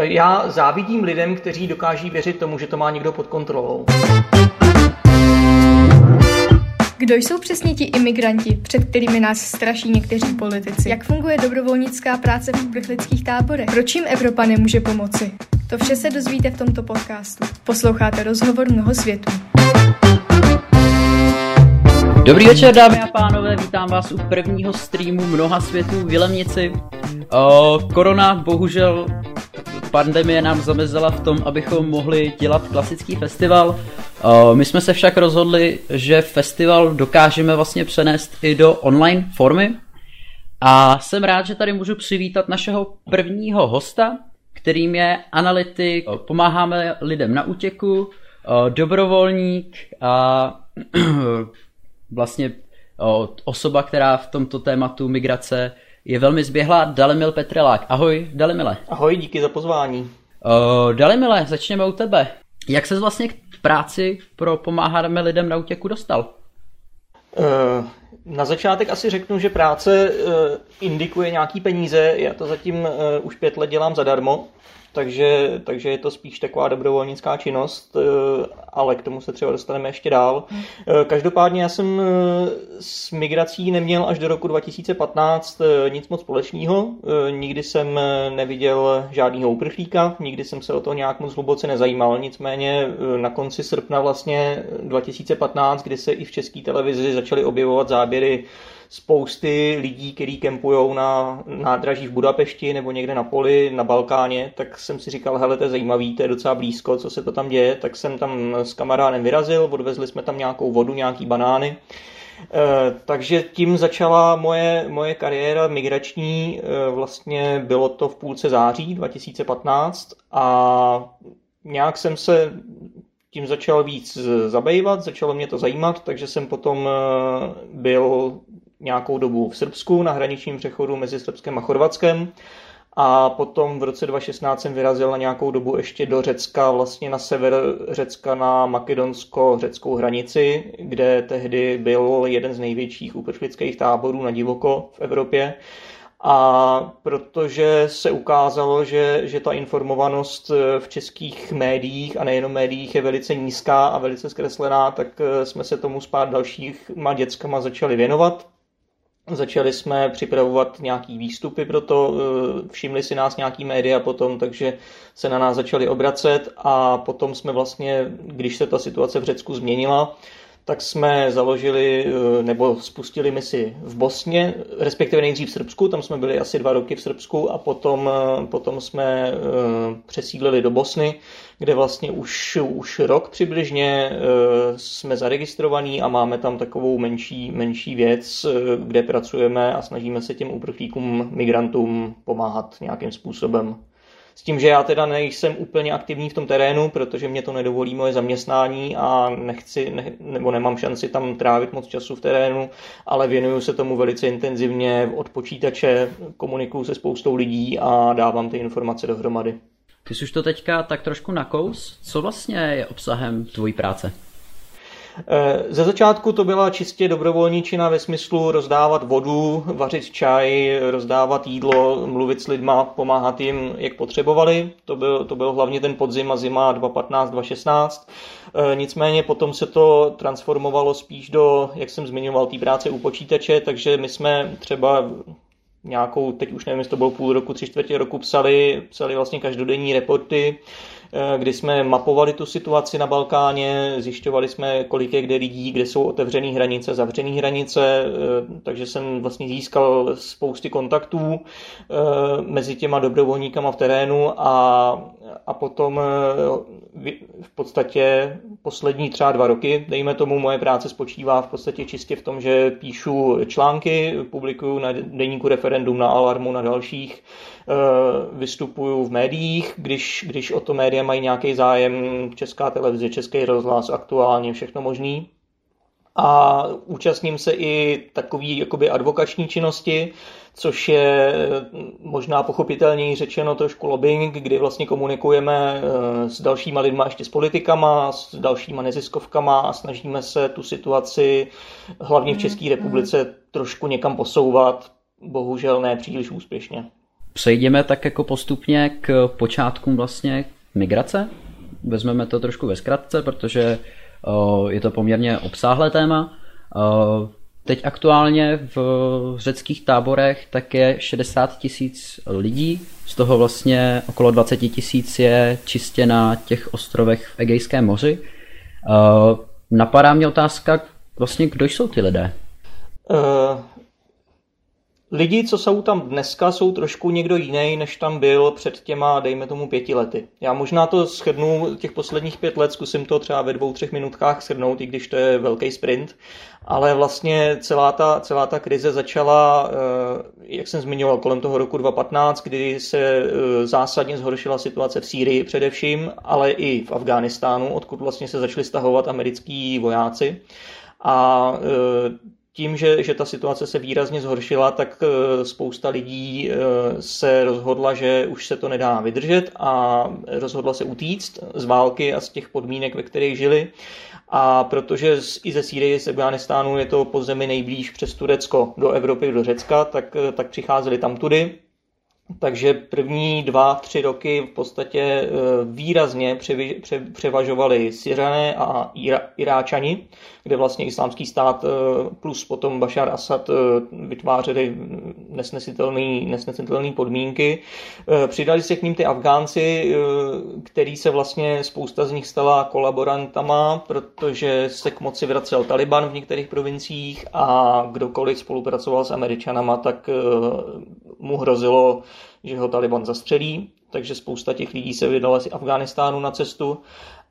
Já závidím lidem, kteří dokáží věřit tomu, že to má někdo pod kontrolou. Kdo jsou přesně ti imigranti, před kterými nás straší někteří politici? Jak funguje dobrovolnická práce v uprchlických táborech? Proč jim Evropa nemůže pomoci? To vše se dozvíte v tomto podcastu. Posloucháte rozhovor mnoho světů. Dobrý večer, dámy a pánové, vítám vás u prvního streamu Mnoha světů v Jilemnici. O, korona, bohužel, pandemie nám zamezila v tom, abychom mohli dělat klasický festival. O, my jsme se však rozhodli, že festival dokážeme vlastně přenést i do online formy. A jsem rád, že tady můžu přivítat našeho prvního hosta, kterým je analytik, pomáháme lidem na útěku, dobrovolník a vlastně osoba, která v tomto tématu migrace je velmi zběhlá, Dalimil Petrelák. Ahoj, Dalimile. Ahoj, díky za pozvání. Uh, Dalimile, začněme u tebe. Jak se vlastně k práci pro pomáháme lidem na útěku dostal? Uh, na začátek asi řeknu, že práce uh, indikuje nějaký peníze. Já to zatím uh, už pět let dělám zadarmo, takže, takže je to spíš taková dobrovolnická činnost, eh, ale k tomu se třeba dostaneme ještě dál. Eh, každopádně já jsem eh, s migrací neměl až do roku 2015 nic moc společného. Nikdy jsem neviděl žádného uprchlíka, nikdy jsem se o to nějak moc hluboce nezajímal. Nicméně na konci srpna vlastně 2015, kdy se i v české televizi začaly objevovat záběry spousty lidí, kteří kempují na nádraží v Budapešti nebo někde na poli na Balkáně, tak jsem si říkal, hele, to je zajímavý, to je docela blízko, co se to tam děje, tak jsem tam s kamarádem vyrazil, odvezli jsme tam nějakou vodu, nějaký banány. E, takže tím začala moje, moje kariéra migrační, e, vlastně bylo to v půlce září 2015 a nějak jsem se tím začal víc zabývat, začalo mě to zajímat, takže jsem potom e, byl nějakou dobu v Srbsku na hraničním přechodu mezi Srbskem a Chorvatskem a potom v roce 2016 jsem vyrazil na nějakou dobu ještě do Řecka, vlastně na sever Řecka na makedonsko-řeckou hranici, kde tehdy byl jeden z největších uprchlických táborů na divoko v Evropě. A protože se ukázalo, že, že ta informovanost v českých médiích a nejenom médiích je velice nízká a velice zkreslená, tak jsme se tomu s pár dalšíma dětskama začali věnovat. Začali jsme připravovat nějaký výstupy pro to, eh, všimli si nás nějaký média potom, takže se na nás začali obracet a potom jsme vlastně, když se ta situace v Řecku změnila, tak jsme založili eh, nebo spustili misi v Bosně, respektive nejdřív v Srbsku, tam jsme byli asi dva roky v Srbsku a potom, eh, potom jsme přesídlili do Bosny, kde vlastně už, už rok přibližně eh, jsme zaregistrovaní a máme tam takovou menší, menší věc, eh, kde pracujeme a snažíme se těm uprchlíkům, migrantům pomáhat nějakým způsobem. S tím, že já teda nejsem úplně aktivní v tom terénu, protože mě to nedovolí moje zaměstnání a nechci, ne, nebo nemám šanci tam trávit moc času v terénu, ale věnuju se tomu velice intenzivně od počítače, komunikuju se spoustou lidí a dávám ty informace dohromady. Ty jsi už to teďka tak trošku nakous. Co vlastně je obsahem tvojí práce? Eh, ze začátku to byla čistě dobrovolničina ve smyslu rozdávat vodu, vařit čaj, rozdávat jídlo, mluvit s lidma, pomáhat jim, jak potřebovali. To byl, to byl hlavně ten podzim a zima 2015-2016. Eh, nicméně potom se to transformovalo spíš do, jak jsem zmiňoval, té práce u počítače, takže my jsme třeba nějakou, teď už nevím, jestli to bylo půl roku, tři čtvrtě roku, psali, psali vlastně každodenní reporty, kdy jsme mapovali tu situaci na Balkáně, zjišťovali jsme, kolik je kde lidí, kde jsou otevřené hranice, zavřené hranice, eh, takže jsem vlastně získal spousty kontaktů eh, mezi těma dobrovolníkama v terénu a, a potom v podstatě poslední třeba dva roky, dejme tomu, moje práce spočívá v podstatě čistě v tom, že píšu články, publikuju na deníku referendum, na Alarmu, na dalších, vystupuju v médiích, když, když o to média média mají nějaký zájem, česká televize, český rozhlas, aktuálně všechno možný. A účastním se i takový jakoby advokační činnosti, což je možná pochopitelněji řečeno trošku lobbying, kdy vlastně komunikujeme eh, s dalšíma lidma, ještě s politikama, s dalšíma neziskovkama a snažíme se tu situaci hlavně v České republice trošku někam posouvat, bohužel ne příliš úspěšně. přejdeme tak jako postupně k počátkům vlastně migrace. Vezmeme to trošku ve zkratce, protože je to poměrně obsáhlé téma. Teď aktuálně v řeckých táborech tak je 60 tisíc lidí, z toho vlastně okolo 20 tisíc je čistě na těch ostrovech v Egejském moři. Napadá mě otázka, vlastně kdo jsou ty lidé? Lidi, co jsou tam dneska, jsou trošku někdo jiný, než tam byl před těma, dejme tomu, pěti lety. Já možná to shrnu těch posledních pět let, zkusím to třeba ve dvou, třech minutkách shrnout, i když to je velký sprint, ale vlastně celá ta, celá ta krize začala, eh, jak jsem zmiňoval, kolem toho roku 2015, kdy se eh, zásadně zhoršila situace v Sýrii především, ale i v Afghánistánu, odkud vlastně se začali stahovat americký vojáci. A eh, tím, že, že ta situace se výrazně zhoršila, tak eh, spousta lidí eh, se rozhodla, že už se to nedá vydržet a rozhodla se utíct z války a z těch podmínek, ve kterých žili. A protože i ze Sýrie, z Afganistánu je to po zemi nejblíž přes Turecko do Evropy, do Řecka, tak, eh, tak přicházeli tam tudy takže první dva, tři roky v podstatě eh, výrazně převažovali Syřané a Iráčani, kde vlastně islámský stát eh, plus potom Bashar Assad eh, vytvářeli nesnesitelné nesnesitelné podmínky. Přidali se k ním ty Afgánci, který se vlastně spousta z nich stala kolaborantama, protože se k moci vracel Taliban v některých provinciích a kdokoliv spolupracoval s Američanama, tak mu hrozilo že ho Taliban zastřelí, takže spousta těch lidí se vydala z Afghánistánu na cestu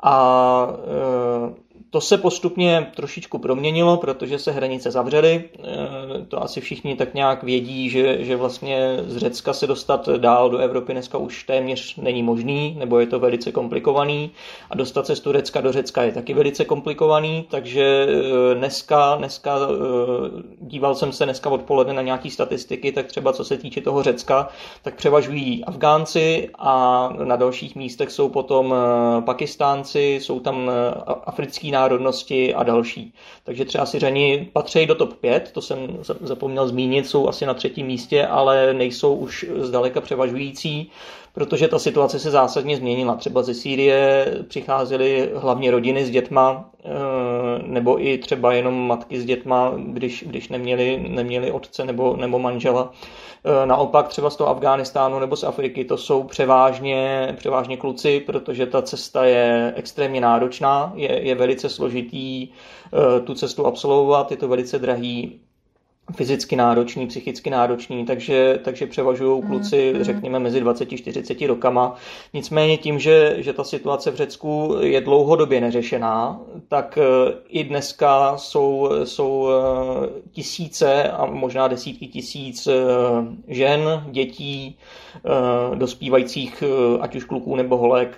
a e, to se postupně trošičku proměnilo, protože se hranice zavřely. E, to asi všichni tak nějak vědí, že, že vlastně z Řecka se dostat dál do Evropy dneska už téměř není možný, nebo je to velice komplikovaný. A dostat se z Turecka do Řecka je taky velice komplikovaný, takže e, dneska, dneska díval jsem se dneska odpoledne na nějaký statistiky, tak třeba co se týče toho Řecka, tak převažují Afgánci a na dalších místech jsou potom Pakistánci, jsou tam africký národnosti a další. Takže třeba Syřani patří do top 5, to jsem zapomněl zmínit, jsou asi na třetím místě, ale nejsou už zdaleka převažující, protože ta situace se zásadně změnila. Třeba ze Sýrie přicházely hlavně rodiny s dětma, eh, nebo i třeba jenom matky s dětma, když, když neměli, neměli otce nebo, nebo manžela. Eh, naopak třeba z toho Afghánistánu nebo z Afriky to jsou převážně, převážně kluci, protože ta cesta je extrémně náročná, je, je velice složitý eh, tu cestu absolvovat, je to velice drahý fyzicky náročný, psychicky náročný, takže, takže převažují kluci, mm. řekněme, mezi 20-40 rokama. Nicméně tím, že, že ta situace v Řecku je dlouhodobě neřešená, tak eh, i dneska jsou, jsou eh, tisíce a možná desítky tisíc eh, žen, dětí, dospívajících, ať už kluků nebo holek,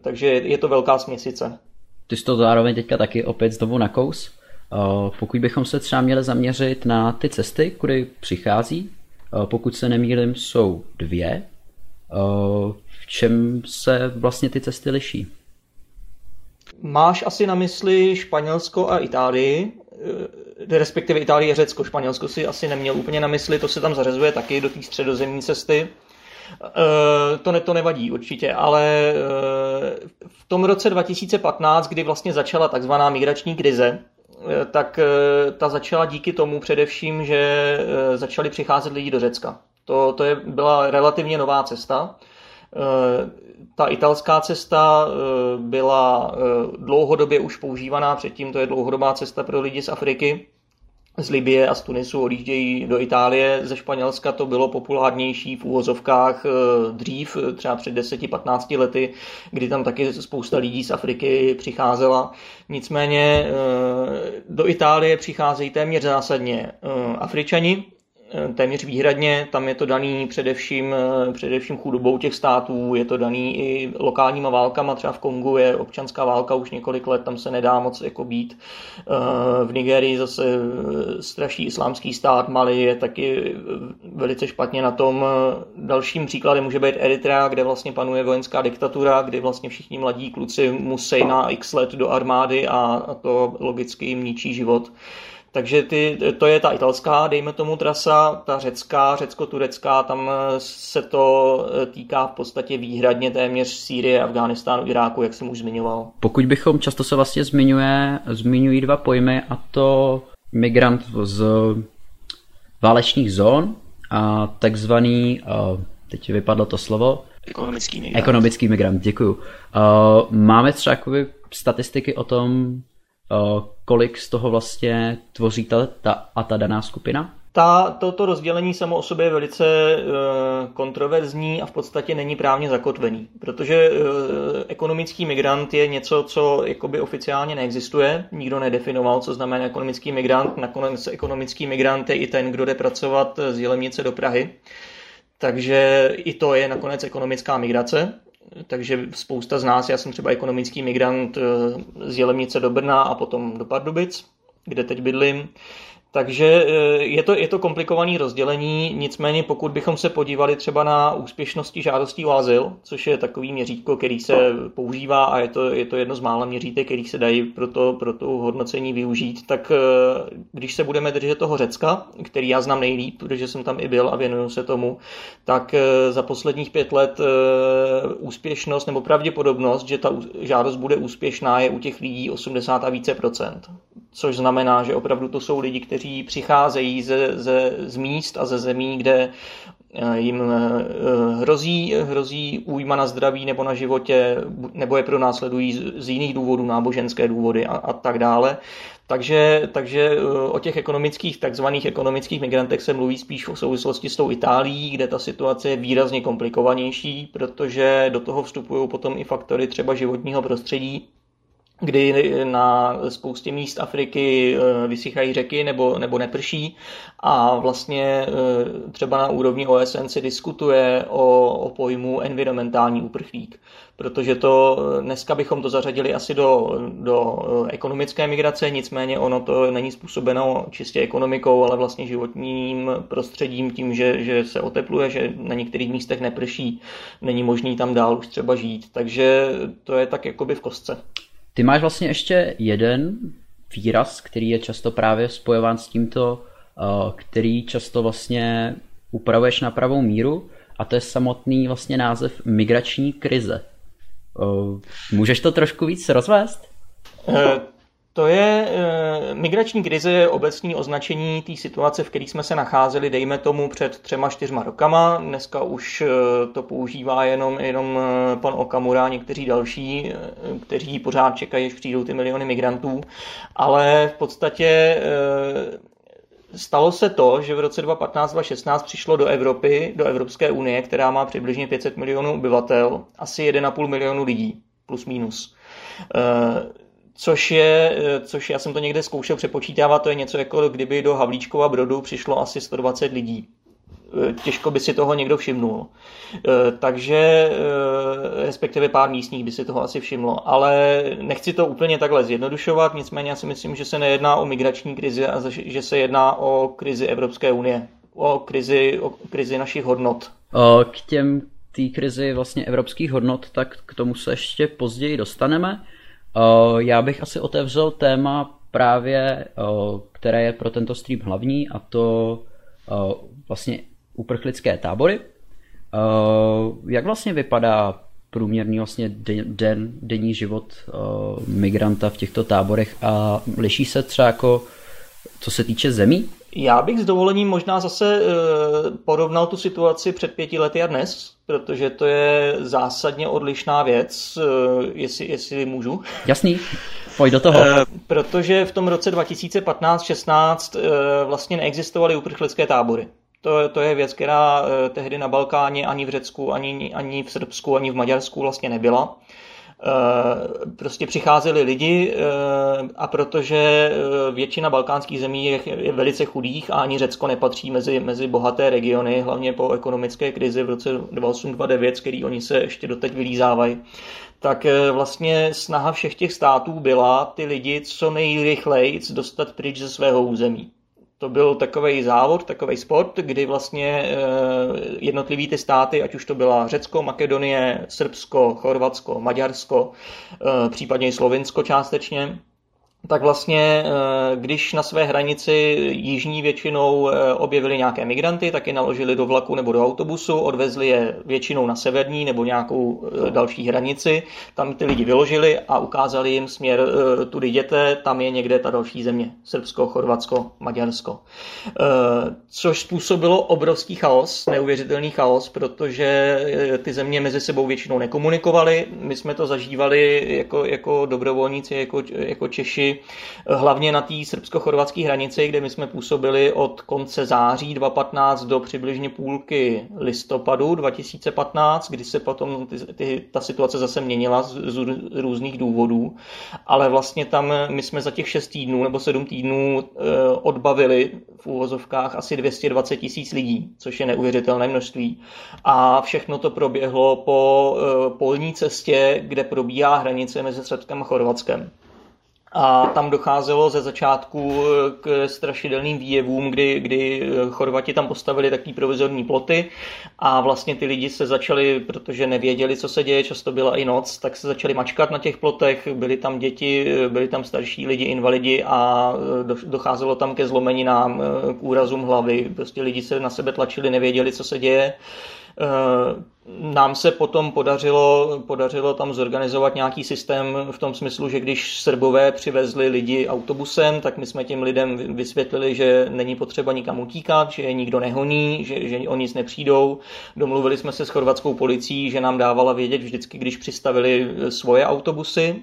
takže je to velká směsice. Ty jsi to zároveň teďka taky opět znovu nakous? Eh, pokud bychom se třeba měli zaměřit na ty cesty, kudy přichází, eh, pokud se nemýlím, jsou dvě. Eh, v čem se vlastně ty cesty liší? Máš asi na mysli Španělsko a Itálii, respektive Itálie, Řecko, Španělsko si asi neměl úplně na mysli, to se tam zařazuje taky do té středozemní cesty. To, ne, to nevadí určitě, ale v tom roce 2015, kdy vlastně začala takzvaná migrační krize, tak eh, ta začala díky tomu především, že eh, začali přicházet lidi do Řecka. To, to je, byla relativně nová cesta. Ta italská cesta byla dlouhodobě už používaná, předtím to je dlouhodobá cesta pro lidi z Afriky z Libie a z Tunisu odjíždějí do Itálie. Ze Španělska to bylo populárnější v úvozovkách eh, dřív, eh, třeba před 10-15 lety, kdy tam taky spousta lidí z Afriky přicházela. Nicméně eh, do Itálie přicházejí téměř zásadně Afričani, téměř výhradně. Tam je to daný především, eh, především chudobou těch států, je to daný i lokálníma válkama. Třeba v Kongu je občanská válka už několik let, tam se nedá moc jako být. Eh, v Nigerii zase straší islámský stát, Mali je taky velice špatně na tom. Dalším příkladem může být Eritrea, kde vlastně panuje vojenská diktatura, kdy vlastně všichni mladí kluci musí na x let do armády a to logicky jim ničí život. Takže ty, to je ta italská, dejme tomu trasa, ta řecká, řecko-turecká, tam se to týká v podstatě výhradně téměř Sýrie, Afghánistánu, Iráku, jak jsem už zmiňoval. Pokud bychom, často se vlastně zmiňuje, zmiňují dva pojmy a to migrant z válečných zón a takzvaný, teď vypadlo to slovo, Ekonomický migrant. Ekonomický migrant, děkuju. Máme třeba jakoby statistiky o tom, kolik z toho vlastně tvoří ta, ta a ta daná skupina? Ta, toto rozdělení samo o sobě je velice e, kontroverzní a v podstatě není právně zakotvený, protože e, ekonomický migrant je něco, co jakoby oficiálně neexistuje, nikdo nedefinoval, co znamená ekonomický migrant, nakonec ekonomický migrant je i ten, kdo jde pracovat z Jelemnice do Prahy, takže i to je nakonec ekonomická migrace, takže spousta z nás, já jsem třeba ekonomický migrant z Jelemnice do Brna a potom do Pardubic, kde teď bydlím, takže eh, je to, je to komplikované rozdělení, nicméně pokud bychom se podívali třeba na úspěšnosti žádostí o azyl, což je takový měřítko, který se používá a je to, je to jedno z mála měřítek, který se dají pro to, pro to hodnocení využít, tak eh, když se budeme držet toho Řecka, který já znám nejlíp, protože jsem tam i byl a věnuju se tomu, tak eh, za posledních pět let úspěšnost nebo pravděpodobnost, že ta žádost bude úspěšná, je u těch lidí 80 a více procent což znamená, že opravdu to jsou lidi, kteří přicházejí ze, ze, z míst a ze zemí, kde eh, jim eh, hrozí, hrozí újma na zdraví nebo na životě, nebo je pro následují z jiných důvodů, náboženské důvody a, a tak dále. Takže, takže eh, o těch ekonomických, takzvaných ekonomických migrantech se mluví spíš v souvislosti s tou Itálií, kde ta situace je výrazně komplikovanější, protože do toho vstupují potom i faktory třeba životního prostředí, kdy na spoustě míst Afriky eh, vysychají řeky nebo, nebo neprší a vlastně eh, třeba na úrovni OSN se diskutuje o, o pojmu environmentální uprchlík, protože to eh, dneska bychom to zařadili asi do, do ekonomické migrace, nicméně ono to není způsobeno čistě ekonomikou, ale vlastně životním prostředím tím, že, že se otepluje, že na některých místech neprší, není možný tam dál už třeba žít, takže to je tak jakoby v kostce. Ty máš vlastně ještě jeden výraz, který je často právě spojován s tímto, eh, který často vlastně upravuješ na pravou míru a to je samotný vlastně název migrační krize. Eh, můžeš to trošku víc rozvést? Eh, to je e, migrační krize je obecní označení té situace, v které jsme se nacházeli, dejme tomu, před třema, čtyřma rokama. Dneska už e, to používá jenom, jenom e, pan Okamura a někteří další, e, kteří pořád čekají, až přijdou ty miliony migrantů. Ale v podstatě e, stalo se to, že v roce 2015-2016 přišlo do Evropy, do Evropské unie, která má přibližně 500 milionů obyvatel, asi 1,5 milionu lidí, plus minus. E, Což je, eh, což já jsem to někde zkoušel přepočítávat, to je něco jako kdyby do Havlíčkova Brodu přišlo asi 120 lidí. Eh, těžko by si toho někdo všimnul. Eh, takže respektive pár místních by si toho asi všimlo. Ale nechci to úplně takhle zjednodušovat, nicméně já si myslím, že se nejedná o migrační krizi a že se jedná o krizi Evropské unie. O krizi, o krizi našich hodnot. K těm té krizi vlastně evropských hodnot, tak k tomu se ještě později dostaneme. Eh, já bych asi otevřel téma právě, eh, které je pro tento stream hlavní a to eh, vlastně uprchlické tábory. Jak vlastně vypadá průměrný vlastně den, denní život migranta v těchto táborech a liší se třeba jako co se týče zemí? Já bych s dovolením možná zase porovnal tu situaci před pěti lety a dnes, protože to je zásadně odlišná věc, eh, jestli, jestli můžu. Jasný, pojď do toho. Eh, protože v tom roce 2015-16 eh, vlastně neexistovaly uprchlické tábory. To, to je věc, která tehdy na Balkáně ani v Řecku, ani, ani v Srbsku, ani v Maďarsku vlastně nebyla. Eh, prostě přicházeli lidi eh, a protože eh, většina balkánských zemí je, velice chudých a ani Řecko nepatří mezi, mezi bohaté regiony, hlavně po ekonomické krizi v roce 2008-2009, který oni se ještě doteď vylízávají, tak vlastně snaha všech těch států byla ty lidi co nejrychleji dostat pryč ze svého území. To byl takový závod, takový sport, kdy vlastně eh, jednotlivý ty státy, ať už to byla Řecko, Makedonie, Srbsko, Chorvatsko, Maďarsko, eh, případně i Slovinsko částečně, tak vlastně, eh, když na své hranici jižní většinou eh, objevili nějaké migranty, tak je naložili do vlaku nebo do autobusu, odvezli je většinou na severní nebo nějakou eh, další hranici, tam ty lidi vyložili a ukázali jim směr, tudy jděte, tam je někde ta další země, Srbsko, Chorvatsko, Maďarsko. Což způsobilo obrovský chaos, neuvěřitelný chaos, protože ty země mezi sebou většinou nekomunikovaly, my jsme to zažívali jako, jako dobrovolníci, jako, jako Češi, hlavně na té srbsko-chorvatské hranici, kde my jsme působili od konce září 2015 do přibližně půlky listopadu 2015, kdy se potom ty, ty, ta situace zase měnila z, z různých důvodů, ale vlastně tam my jsme za těch 6 týdnů nebo 7 týdnů e, odbavili v úvozovkách asi 220 tisíc lidí, což je neuvěřitelné množství. A všechno to proběhlo po e, polní cestě, kde probíhá hranice mezi Srbskem a Chorvatskem. A tam docházelo ze začátku eh, k strašidelným výjevům, kdy, kdy eh, Chorvati tam postavili takové provizorní ploty a vlastně ty lidi se začali, protože nevěděli, co se děje, často byla i noc, tak se začali mačkat na těch plotech, byli tam děti, eh, byli tam starší lidi, invalidi a docházelo tam ke zlomeninám, k úrazům hlavy, prostě lidi se na sebe tlačili, nevěděli, co se děje. Eh, nám se potom podařilo, podařilo tam zorganizovat nějaký systém v tom smyslu, že když Srbové přivezli lidi autobusem, tak my jsme těm lidem vysvětlili, že není potřeba nikam utíkat, že je nikdo nehoní, že, že o nic nepřijdou. Domluvili jsme se s chorvatskou policií, že nám dávala vědět vždycky, když přistavili svoje autobusy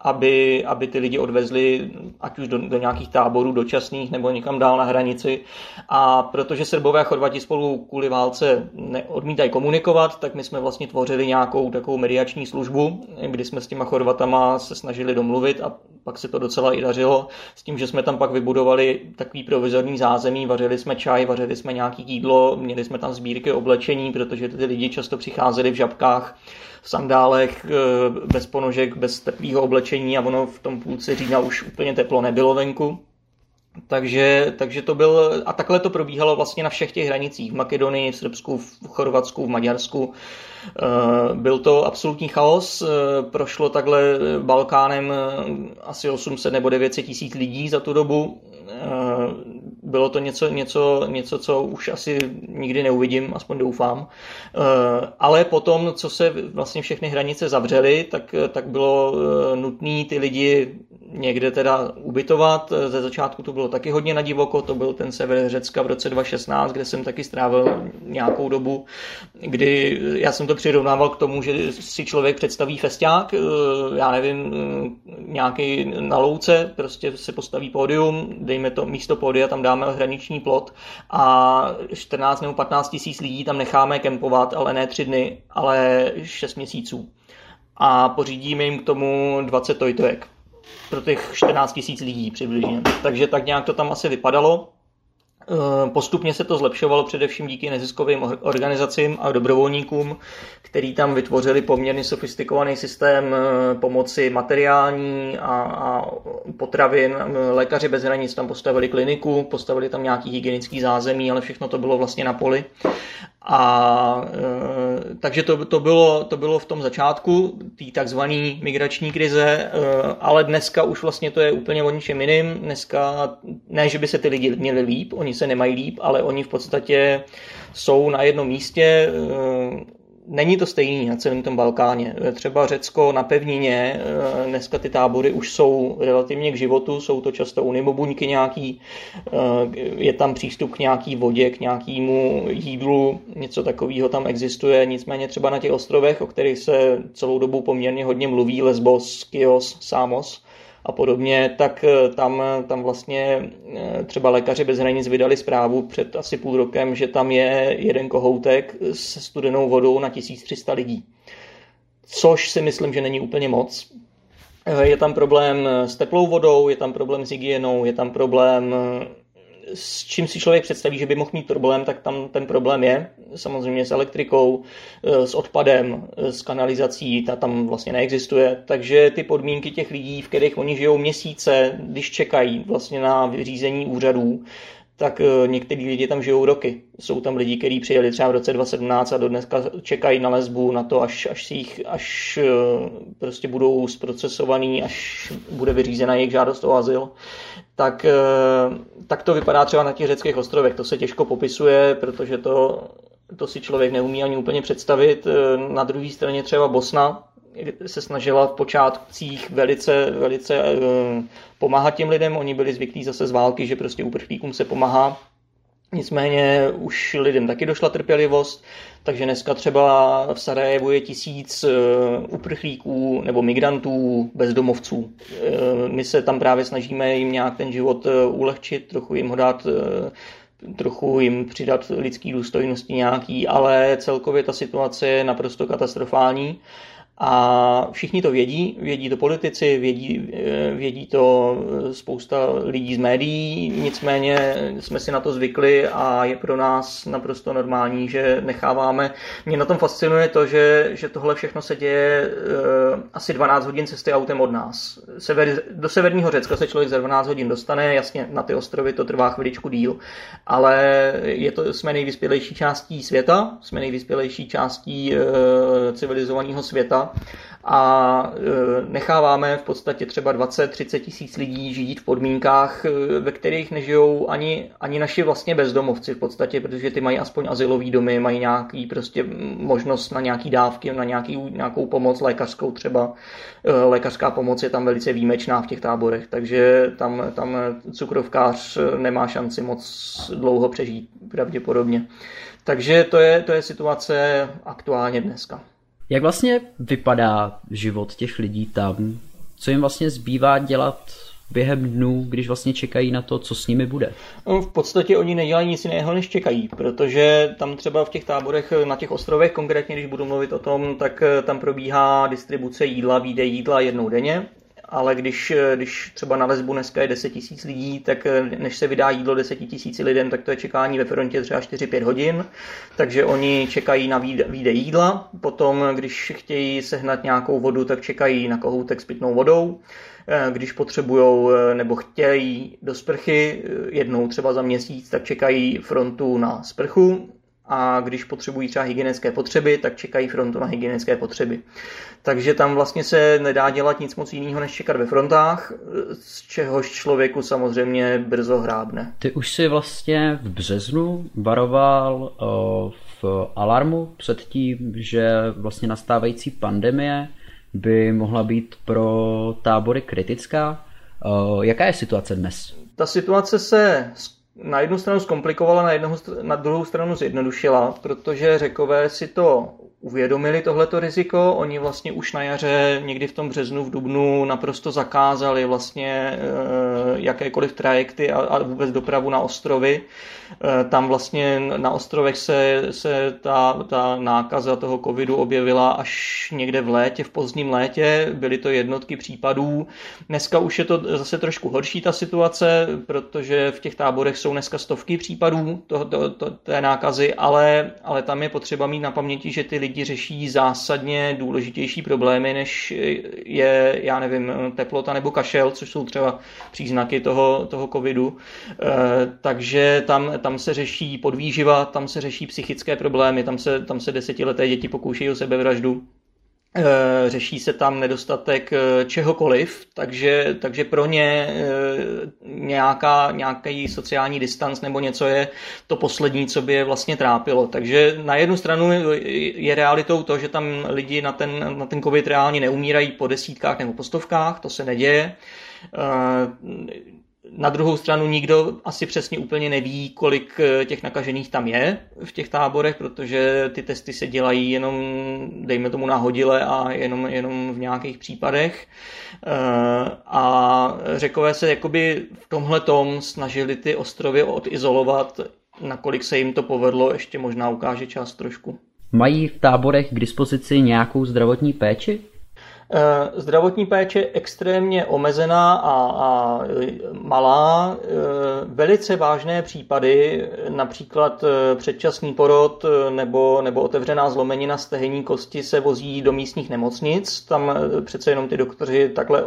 aby, aby ty lidi odvezli ať už do, do nějakých táborů dočasných nebo někam dál na hranici. A protože Srbové a Chorvati spolu kvůli válce odmítají komunikovat, tak my jsme vlastně tvořili nějakou takovou mediační službu, kdy jsme s těma Chorvatama se snažili domluvit a pak se to docela i dařilo, s tím, že jsme tam pak vybudovali takový provizorní zázemí, vařili jsme čaj, vařili jsme nějaký jídlo, měli jsme tam sbírky oblečení, protože ty lidi často přicházeli v žabkách, v sandálech, eh, bez ponožek, bez teplého oblečení a ono v tom půlce října už úplně teplo nebylo venku. Takže, takže to byl, a takhle to probíhalo vlastně na všech těch hranicích, v Makedonii, v Srbsku, v Chorvatsku, v Maďarsku. Eh, byl to absolutní chaos, eh, prošlo takhle Balkánem asi 800 nebo 900 tisíc lidí za tu dobu bylo to něco, něco, něco, co už asi nikdy neuvidím, aspoň doufám. Eh, ale potom, co se vlastně všechny hranice zavřely, tak, tak bylo eh, nutné ty lidi někde teda ubytovat. Ze začátku to bylo taky hodně na divoko, to byl ten sever Řecka v roce 2016, kde jsem taky strávil nějakou dobu, kdy já jsem to přirovnával k tomu, že si člověk představí festiák, eh, já nevím, nějaký na louce, prostě se postaví pódium, dejme to místo pódia, tam dáme hraniční plot a 14 nebo 15 tisíc lidí tam necháme kempovat, ale ne tři dny, ale 6 měsíců. A pořídíme jim k tomu 20 tojtojek pro těch 14 tisíc lidí přibližně. Takže tak nějak to tam asi vypadalo. Eh, postupně se to zlepšovalo především díky neziskovým organizacím a dobrovolníkům, který tam vytvořili poměrně sofistikovaný systém eh, pomoci materiální a, a potravin. Lékaři bez hranic tam postavili kliniku, postavili tam nějaký hygienický zázemí, ale všechno to bylo vlastně na poli. A e, takže to, to, bylo, to bylo v tom začátku té takzvané migrační krize, ale dneska už vlastně to je úplně o ničem jiným. Dneska ne, že by se ty lidi měli líp, oni se nemají líp, ale oni v podstatě jsou na jednom místě, není to stejný na celém tom Balkáně. Třeba Řecko na pevnině, eh, dneska ty tábory už jsou relativně k životu, jsou to často unimobuňky nějaký, eh, je tam přístup k nějaký vodě, k nějakému jídlu, něco takového tam existuje, nicméně třeba na těch ostrovech, o kterých se celou dobu poměrně hodně mluví, Lesbos, Kios, Samos, a podobně, tak eh, tam, tam vlastně eh, třeba lékaři bez hranic vydali zprávu před asi půl rokem, že tam je jeden kohoutek se studenou vodou na 1300 lidí. Což si myslím, že není úplně moc. Eh, je tam problém s teplou vodou, je tam problém s hygienou, je tam problém s čím si člověk představí, že by mohl mít problém, tak tam ten problém je. Samozřejmě s elektrikou, eh, s odpadem, eh, s kanalizací, ta tam vlastně neexistuje. Takže ty podmínky těch lidí, v kterých oni žijou měsíce, když čekají vlastně na vyřízení úřadů, tak eh, některý lidi tam žijou roky. Jsou tam lidi, kteří přijeli třeba v roce 2017 a do dneska čekají na lesbu na to, až, až, si jich, až prostě budou zprocesovaný, až bude vyřízena jejich žádost o azyl. Tak, eh, tak to vypadá třeba na těch řeckých ostrovech. To se těžko popisuje, protože to, to si člověk neumí ani úplně představit. Na druhé straně třeba Bosna, se snažila v počátcích velice, velice eh, pomáhat těm lidem. Oni byli zvyklí zase z války, že prostě uprchlíkům se pomáhá. Nicméně už lidem taky došla trpělivost, takže dneska třeba v Sarajevu je tisíc eh, uprchlíků nebo migrantů bezdomovců. Eh, my se tam právě snažíme jim nějak ten život ulehčit, trochu jim ho dát trochu jim přidat lidský důstojnosti nějaký, ale celkově ta situace je naprosto katastrofální a všichni to vědí, vědí to politici, vědí, eh, vědí to spousta lidí z médií, nicméně jsme si na to zvykli a je pro nás naprosto normální, že necháváme. Mě na tom fascinuje to, že, že tohle všechno se děje uh, asi 12 hodin cesty autem od nás. Sever, do severního Řecka se člověk za 12 hodin dostane, jasně na ty ostrovy to trvá chviličku díl, ale je to, jsme nejvyspělejší částí světa, jsme nejvyspělejší částí civilizovaného světa a e, necháváme v podstatě třeba 20-30 tisíc lidí žít v podmínkách, e, ve kterých nežijou ani, ani naši vlastně bezdomovci v podstatě, protože ty mají aspoň asilový domy, mají nějaký prostě možnost na nějaký dávky, na nějaký, nějakou pomoc lékařskou třeba. E, lékařská pomoc je tam velice výjimečná v těch táborech, takže tam, tam cukrovkář nemá šanci moc dlouho přežít pravděpodobně. Takže to je, to je situace aktuálně dneska. Jak vlastně vypadá život těch lidí tam? Co jim vlastně zbývá dělat během dnů, když vlastně čekají na to, co s nimi bude? No, v podstatě oni nedělají nic jiného, než čekají, protože tam třeba v těch táborech na těch ostrovech, konkrétně když budu mluvit o tom, tak tam probíhá distribuce jídla, výjde jídla jednou denně ale když, když třeba na lesbu dneska je 10 tisíc lidí, tak eh, než se vydá jídlo 10 tisíci lidem, tak to je čekání ve frontě třeba 4-5 hodin, takže oni čekají na výjde jídla, potom když chtějí sehnat nějakou vodu, tak čekají na kohoutek s pitnou vodou, eh, když potřebují eh, nebo chtějí do sprchy jednou třeba za měsíc, tak čekají frontu na sprchu, a když potřebují třeba hygienické potřeby, tak čekají frontu na hygienické potřeby. Takže tam vlastně se nedá dělat nic moc jiného, než čekat ve frontách, z čehož člověku samozřejmě brzo hrábne. Ty už si vlastně v březnu varoval v alarmu před tím, že vlastně nastávající pandemie by mohla být pro tábory kritická. Jaká je situace dnes? Ta situace se na jednu stranu zkomplikovala, na, jednu, na druhou stranu zjednodušila, protože řekové si to uvědomili tohleto riziko. Oni vlastně už na jaře, někdy v tom březnu, v dubnu naprosto zakázali vlastně e, jakékoliv trajekty a, vůbec dopravu na ostrovy. E, tam vlastně na ostrovech se, se ta, ta nákaza toho covidu objevila až někde v létě, v pozdním létě. Byly to jednotky případů. Dneska už je to zase trošku horší ta situace, protože v těch táborech jsou dneska stovky případů to, to, to, té nákazy, ale, ale tam je potřeba mít na paměti, že ty lidi řeší zásadně důležitější problémy, než je, já nevím, teplota nebo kašel, což jsou třeba příznaky toho, toho covidu. E, takže tam, tam se řeší podvýživa, tam se řeší psychické problémy, tam se, tam se desetileté děti pokoušejí o sebevraždu. Eh, řeší se tam nedostatek eh, čehokoliv, takže, takže pro ně eh, nějaká, nějaký sociální distanc nebo něco je to poslední, co by je vlastně trápilo. Takže na jednu stranu je realitou to, že tam lidi na ten, na ten covid reálně neumírají po desítkách nebo po stovkách, to se neděje na druhou stranu nikdo asi přesně úplně neví, kolik eh, těch nakažených tam je v těch táborech, protože ty testy se dělají jenom, dejme tomu, nahodile a jenom, jenom v nějakých případech. Eh, a řekové se jakoby v tomhle tom snažili ty ostrovy odizolovat, nakolik se jim to povedlo, ještě možná ukáže čas trošku. Mají v táborech k dispozici nějakou zdravotní péči? Eh, zdravotní péče je extrémně omezená a, a malá. Eh, velice vážné případy, například eh, předčasný porod nebo, nebo otevřená zlomenina stehenní kosti se vozí do místních nemocnic. Tam přece jenom ty doktoři takhle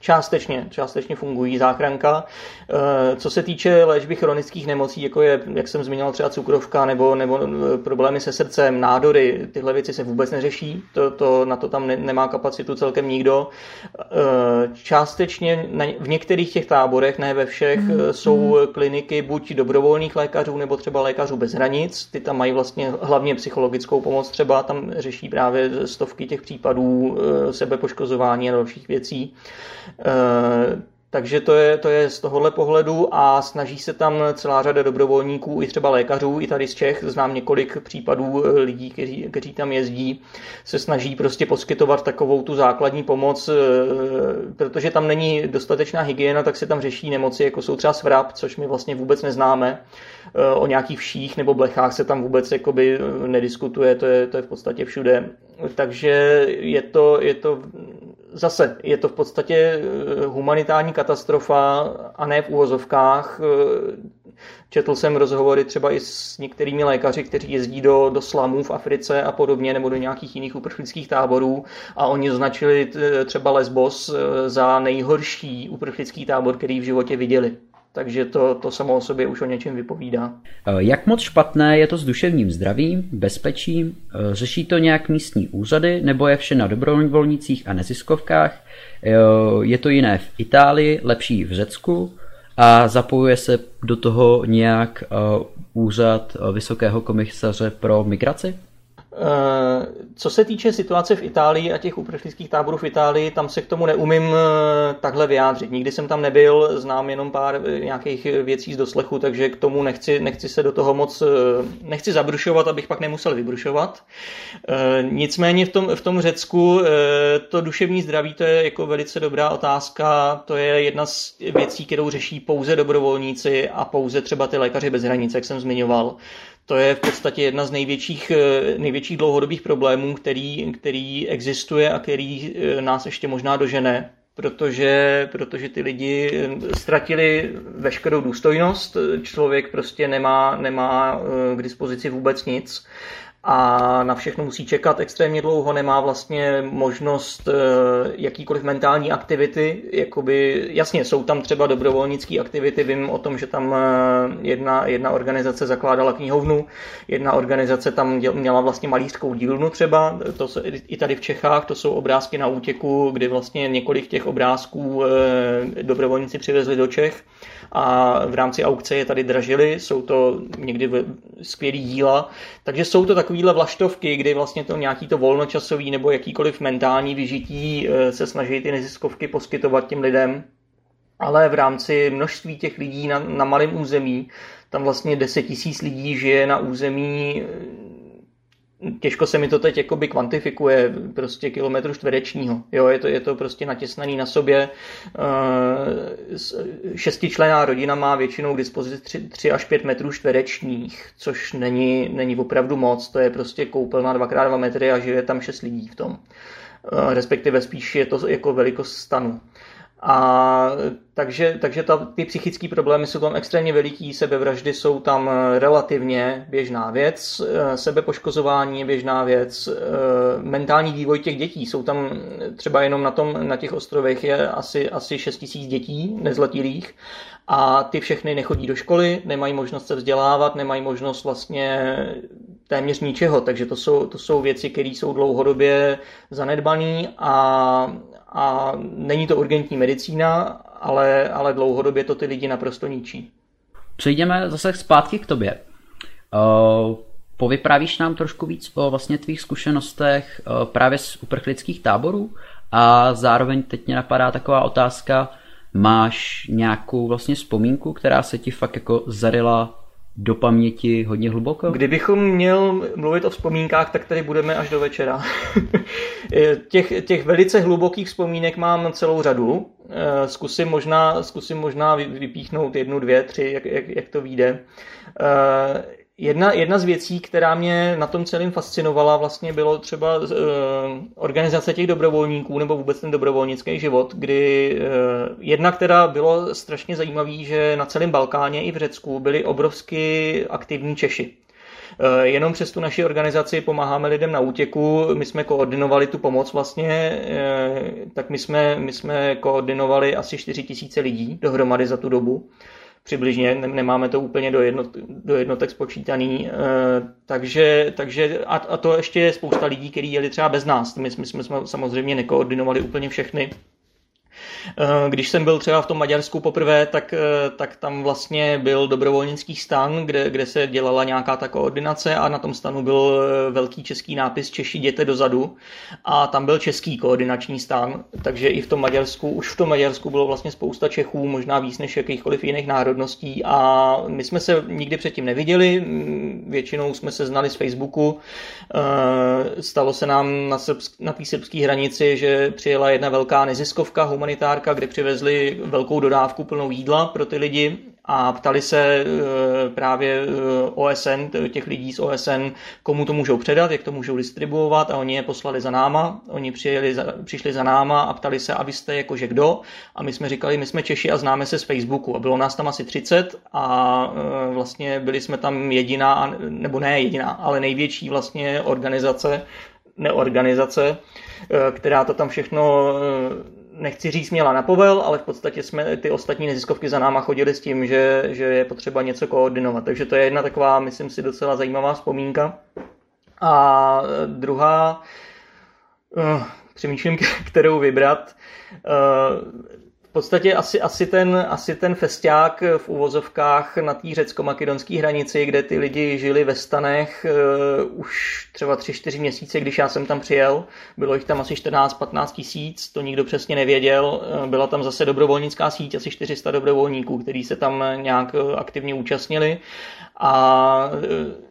částečně, částečně fungují záchranka. Eh, co se týče léčby chronických nemocí, jako je, jak jsem zmínil, třeba cukrovka nebo, nebo eh, problémy se srdcem, nádory, tyhle věci se vůbec neřeší, to, to, na to tam ne, nemá kapacitu celkem nikdo. Částečně na, v některých těch táborech, ne ve všech, mm. jsou kliniky buď dobrovolných lékařů nebo třeba lékařů bez hranic, ty tam mají vlastně hlavně psychologickou pomoc, třeba tam řeší právě stovky těch případů sebepoškozování a dalších věcí. Takže to je, to je z tohohle pohledu a snaží se tam celá řada dobrovolníků, i třeba lékařů, i tady z Čech, znám několik případů eh, lidí, kteří, kteří tam jezdí, se snaží prostě poskytovat takovou tu základní pomoc, eh, protože tam není dostatečná hygiena, tak se tam řeší nemoci, jako jsou třeba svrap, což my vlastně vůbec neznáme. Eh, o nějakých vších nebo blechách se tam vůbec jakoby nediskutuje, to je, to je v podstatě všude. Takže je to, je to zase, je to v podstatě humanitární katastrofa a ne v úvozovkách. Četl jsem rozhovory třeba i s některými lékaři, kteří jezdí do, do slamů v Africe a podobně, nebo do nějakých jiných uprchlických táborů a oni označili třeba Lesbos eh, za nejhorší uprchlický tábor, který v životě viděli. Takže to, to samo o sobě už o něčem vypovídá. Eh, jak moc špatné je to s duševním zdravím, bezpečím? Eh, řeší to nějak místní úřady, nebo je vše na dobrovolnicích a neziskovkách? Je to jiné v Itálii, lepší v Řecku a zapojuje se do toho nějak úřad Vysokého komisaře pro migraci? Eh, co se týče situace v Itálii a těch uprchlických táborů v Itálii, tam se k tomu neumím eh, takhle vyjádřit. Nikdy jsem tam nebyl, znám jenom pár eh, nějakých věcí z doslechu, takže k tomu nechci, nechci se do toho moc, nechci zabrušovat, abych pak nemusel vybrušovat. Nicméně v tom, v tom Řecku to duševní zdraví, to je jako velice dobrá otázka, to je jedna z věcí, kterou řeší pouze dobrovolníci a pouze třeba ty lékaři bez hranic, jak jsem zmiňoval. To je v podstatě jedna z největších, eh, největších dlouhodobých problémů, který, který existuje a který eh, nás ještě možná dožene, protože, protože ty lidi eh, ztratili veškerou důstojnost, člověk prostě nemá, nemá k dispozici vůbec nic a na všechno musí čekat extrémně dlouho, nemá vlastně možnost eh, jakýkoliv mentální aktivity, jakoby, jasně, jsou tam třeba dobrovolnické aktivity, vím o tom, že tam eh, jedna, jedna organizace zakládala knihovnu, jedna organizace tam děl, měla vlastně malířskou dílnu třeba, to se, i tady v Čechách, to jsou obrázky na útěku, kdy vlastně několik těch obrázků eh, dobrovolníci přivezli do Čech a v rámci aukce je tady dražili, jsou to někdy skvělý díla, takže jsou to takovéhle vlaštovky, kdy vlastně to nějaký to volnočasový nebo jakýkoliv mentální vyžití eh, se snaží ty neziskovky poskytovat těm lidem, ale v rámci množství těch lidí na, na malém území, tam vlastně 10 tisíc lidí žije na území těžko se mi to teď jakoby kvantifikuje, prostě kilometru čtverečního. Jo, je to, je to prostě natěsnaný na sobě. Eh, šestičlená rodina má většinou k dispozici 3, 3 až 5 metrů čtverečních, což není, není opravdu moc. To je prostě koupelna 2x2 metry a žije tam 6 lidí v tom. Eh, respektive spíš je to jako velikost stanu. A takže, takže ta, ty psychické problémy jsou tam extrémně veliký, sebevraždy jsou tam eh, relativně běžná věc, eh, sebepoškozování je běžná věc, eh, mentální vývoj těch dětí, jsou tam třeba jenom na, tom, na těch ostrovech je asi, asi 6 tisíc dětí nezletilých a ty všechny nechodí do školy, nemají možnost se vzdělávat, nemají možnost vlastně téměř ničeho, takže to jsou, to jsou věci, které jsou dlouhodobě zanedbané a, a není to urgentní medicína, ale, ale dlouhodobě to ty lidi naprosto ničí. Přejdeme zase zpátky k tobě. Uh, povyprávíš nám trošku víc o vlastně tvých zkušenostech uh, právě z uprchlických táborů a zároveň teď mě napadá taková otázka, máš nějakou vlastně vzpomínku, která se ti fakt jako zarila do paměti hodně hluboko? Kdybychom měl mluvit o vzpomínkách, tak tady budeme až do večera. těch, těch velice hlubokých vzpomínek mám celou řadu. Eh, zkusím možná, zkusím možná vypíchnout jednu, dvě, tři, jak, jak, jak to vyjde. Eh, Jedna, jedna z věcí, která mě na tom celém fascinovala, vlastně bylo třeba uh, organizace těch dobrovolníků nebo vůbec ten dobrovolnický život, kdy uh, jedna, která bylo strašně zajímavý, že na celém Balkáně i v Řecku byli obrovsky aktivní Češi. Jenom přes tu naši organizaci pomáháme lidem na útěku. My jsme koordinovali tu pomoc vlastně, tak my jsme, my jsme koordinovali asi 4 tisíce lidí dohromady za tu dobu přibližně, nemáme to úplně do, jednot, do jednotek spočítaný, takže, takže a, a to ještě je spousta lidí, kteří jeli třeba bez nás, my, my jsme samozřejmě nekoordinovali úplně všechny, Eh, když jsem byl třeba v tom Maďarsku poprvé, tak, eh, tak tam vlastně byl dobrovolnický stan, kde, kde se dělala nějaká ta koordinace a na tom stanu byl eh, velký český nápis Češi jděte dozadu. A tam byl český koordinační stan, takže i v tom Maďarsku, už v tom Maďarsku bylo vlastně spousta Čechů, možná víc než jakýchkoliv jiných národností a my jsme se nikdy předtím neviděli, většinou jsme se znali z Facebooku, stalo se nám na, srbsk, na té srbské hranici, že přijela jedna velká neziskovka humanitární humanitárka, kde přivezli velkou dodávku plnou jídla pro ty lidi a ptali se e, právě e, OSN, těch lidí z OSN, komu to můžou předat, jak to můžou distribuovat a oni je poslali za náma, oni přijeli přišli za náma a ptali se, a vy jste jakože kdo? A my jsme říkali, my jsme Češi a známe se z Facebooku a bylo nás tam asi 30 a e, vlastně byli jsme tam jediná, nebo ne jediná, ale největší vlastně organizace, neorganizace, která to tam všechno nechci říct měla na povel, ale v podstatě jsme ty ostatní neziskovky za náma chodili s tím, že, že je potřeba něco koordinovat. Takže to je jedna taková, myslím si, docela zajímavá vzpomínka. A druhá, uh, přemýšlím, kterou vybrat. Podstatě asi, asi, ten, asi ten festiák v uvozovkách na té řecko-makedonské hranici, kde ty lidi žili ve stanech uh, už třeba 3-4 měsíce, když já jsem tam přijel. Bylo jich tam asi 14-15 tisíc, to nikdo přesně nevěděl. Uh, byla tam zase dobrovolnická síť, asi 400 dobrovolníků, kteří se tam nějak aktivně účastnili. A uh,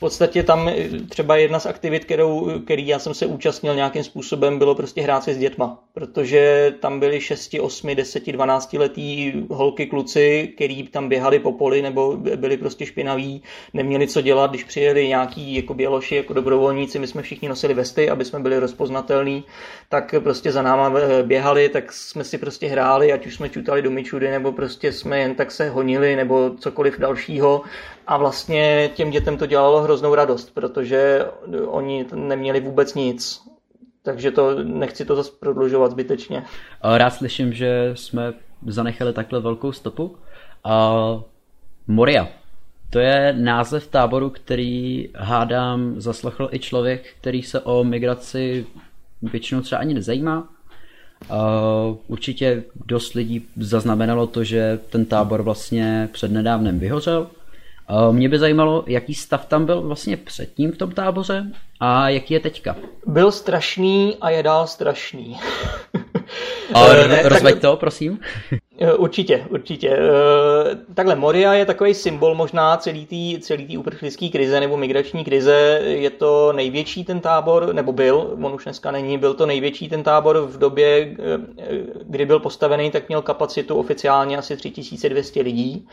podstatě tam třeba jedna z aktivit, kterou, který já jsem se účastnil nějakým způsobem, bylo prostě hrát si s dětma, protože tam byli 6, 8, 10, 12 letý holky, kluci, který tam běhali po poli nebo byli prostě špinaví, neměli co dělat, když přijeli nějaký jako běloši, jako dobrovolníci, my jsme všichni nosili vesty, aby jsme byli rozpoznatelní, tak prostě za náma eh, běhali, tak jsme si prostě hráli, ať už jsme čutali do myčudy, nebo prostě jsme jen tak se honili, nebo cokoliv dalšího a vlastně těm dětem to dělalo hroznou radost, protože oni neměli vůbec nic. Takže to nechci to zase prodlužovat zbytečně. Rád slyším, že jsme zanechali takhle velkou stopu. A Moria. To je název táboru, který hádám zaslechl i člověk, který se o migraci většinou třeba ani nezajímá. Určitě dost lidí zaznamenalo to, že ten tábor vlastně přednedávnem vyhořel Eh, mě by zajímalo, jaký stav tam byl vlastně předtím v tom táboře a jaký je teďka. Byl strašný a je dál strašný. A eh, rozveď tak... to, prosím. Eh, určitě, určitě. Eh, takhle Moria je takový symbol možná celý té celý tý uprchlické krize nebo migrační krize. Je to největší ten tábor, nebo byl, on už dneska není, byl to největší ten tábor v době, kdy byl postavený, tak měl kapacitu oficiálně asi 3200 lidí.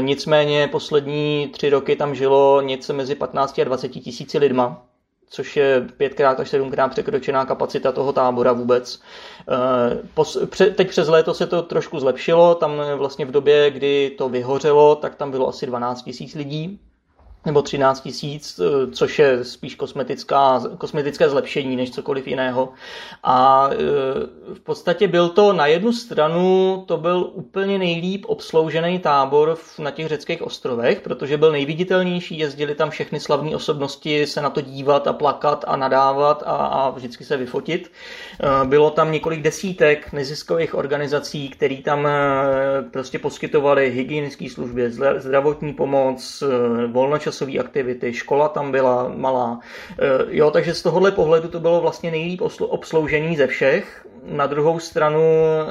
Nicméně poslední tři roky tam žilo něco mezi 15 a 20 tisíci lidma což je pětkrát až sedmkrát překročená kapacita toho tábora vůbec. Eh, teď přes léto se to trošku zlepšilo, tam vlastně v době, kdy to vyhořelo, tak tam bylo asi 12 000 lidí, nebo 13 tisíc, eh, což je spíš kosmetická, kosmetické zlepšení než cokoliv jiného. A eh, v podstatě byl to na jednu stranu, to byl úplně nejlíp obsloužený tábor na těch řeckých ostrovech, protože byl nejviditelnější, jezdili tam všechny slavné osobnosti se na to dívat a plakat a nadávat a, a vždycky se vyfotit. Eh, bylo tam několik desítek neziskových organizací, které tam prostě poskytovali hygienické služby, zdravotní pomoc, volnočasové volnočasové aktivity, škola tam byla malá. E, jo, takže z tohohle pohledu to bylo vlastně nejlíp obsloužení ze všech. Na druhou stranu e,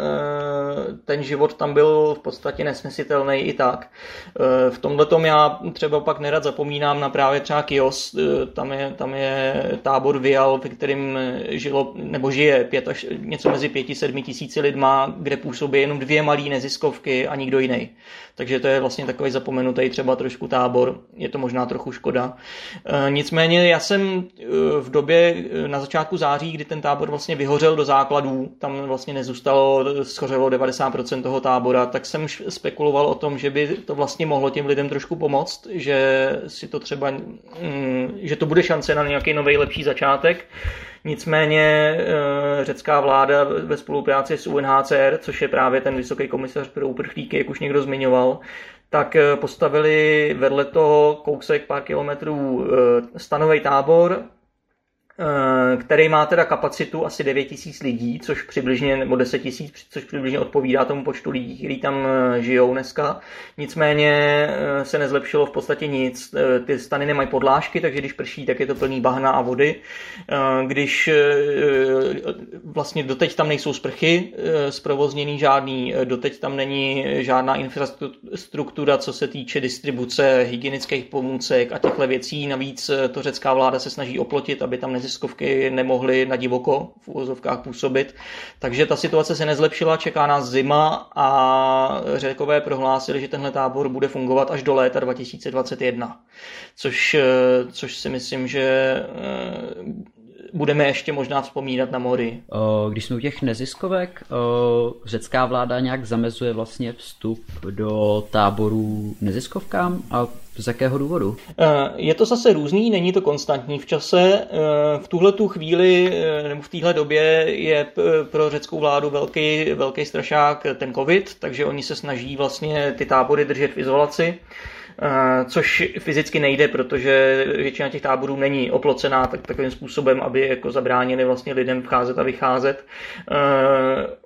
ten život tam byl v podstatě nesmyslitelný i tak. E, v tomhle tom já třeba pak nerad zapomínám na právě třeba Kios, tam je, tam je tábor Vial, ve kterým žilo, nebo žije pět až, něco mezi pěti, sedmi tisíci lidma, kde působí jenom dvě malé neziskovky a nikdo jiný. Takže to je vlastně takový zapomenutý třeba trošku tábor. Je to možná trochu škoda. E, nicméně já jsem e, v době e, na začátku září, kdy ten tábor vlastně vyhořel do základů, tam vlastně nezůstalo, schořelo 90% toho tábora, tak jsem spekuloval o tom, že by to vlastně mohlo těm lidem trošku pomoct, že si to třeba, mm, že to bude šance na nějaký nový lepší začátek. Nicméně eh, řecká vláda ve spolupráci s UNHCR, což je právě ten vysoký komisař pro uprchlíky, jak už někdo zmiňoval, tak eh, postavili vedle toho kousek pár kilometrů eh, stanový tábor, který má teda kapacitu asi 9 tisíc lidí, což přibližně, nebo 10 tisíc, což přibližně odpovídá tomu počtu lidí, kteří tam eh, žijou dneska. Nicméně eh, se nezlepšilo v podstatě nic. Ty stany nemají podlážky, takže když prší, tak je to plný bahna a vody. Když vlastně doteď tam nejsou sprchy zprovozněný žádný, doteď tam není žádná infrastruktura, co se týče distribuce hygienických pomůcek a těchto věcí. Navíc to řecká vláda se snaží oplotit, aby tam neziskovky nemohly na divoko v úvozovkách působit. Takže ta situace se nezlepšila, čeká nás zima a řekové prohlásili, že tenhle tábor bude fungovat až do léta 2021. Což, eh, což si myslím, že eh, budeme ještě možná vzpomínat na Mori. Když jsme u těch neziskovek, řecká vláda nějak zamezuje vlastně vstup do táborů neziskovkám a z jakého důvodu? E, je to zase různý, není to konstantní v čase. E, v tuhle tu chvíli, e, nebo v téhle době je pro řeckou vládu velký, velký strašák ten covid, takže oni se snaží vlastně ty tábory držet v izolaci. Eh, což fyzicky nejde, protože většina těch táborů není oplocená tak, takovým způsobem, aby jako zabránili vlastně lidem vcházet a vycházet. Uh,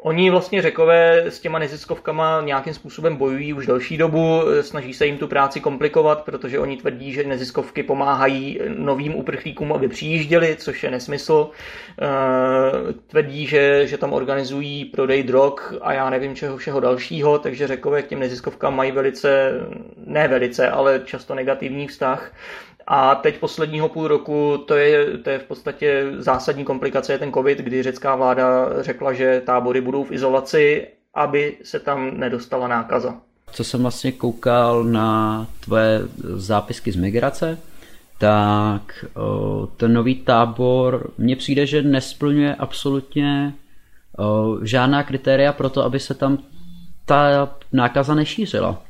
oni vlastně řekové s těma neziskovkama nějakým způsobem bojují už delší dobu, snaží se jim tu práci komplikovat, protože oni tvrdí, že neziskovky pomáhají novým uprchlíkům, aby přijížděli, což je nesmysl. Uh, tvrdí, že, že tam organizují prodej drog a já nevím čeho všeho dalšího, takže řekové k těm neziskovkám mají velice, ne velice, ale často negativní vztah. A teď posledního půl roku to je, to je v podstatě zásadní komplikace je ten covid, kdy řecká vláda řekla, že tábory budou v izolaci, aby se tam nedostala nákaza. Co jsem vlastně koukal na tvoje zápisky z migrace, tak ten nový tábor mně přijde, že nesplňuje absolutně žádná kritéria pro to, aby se tam ta nákaza nešířila.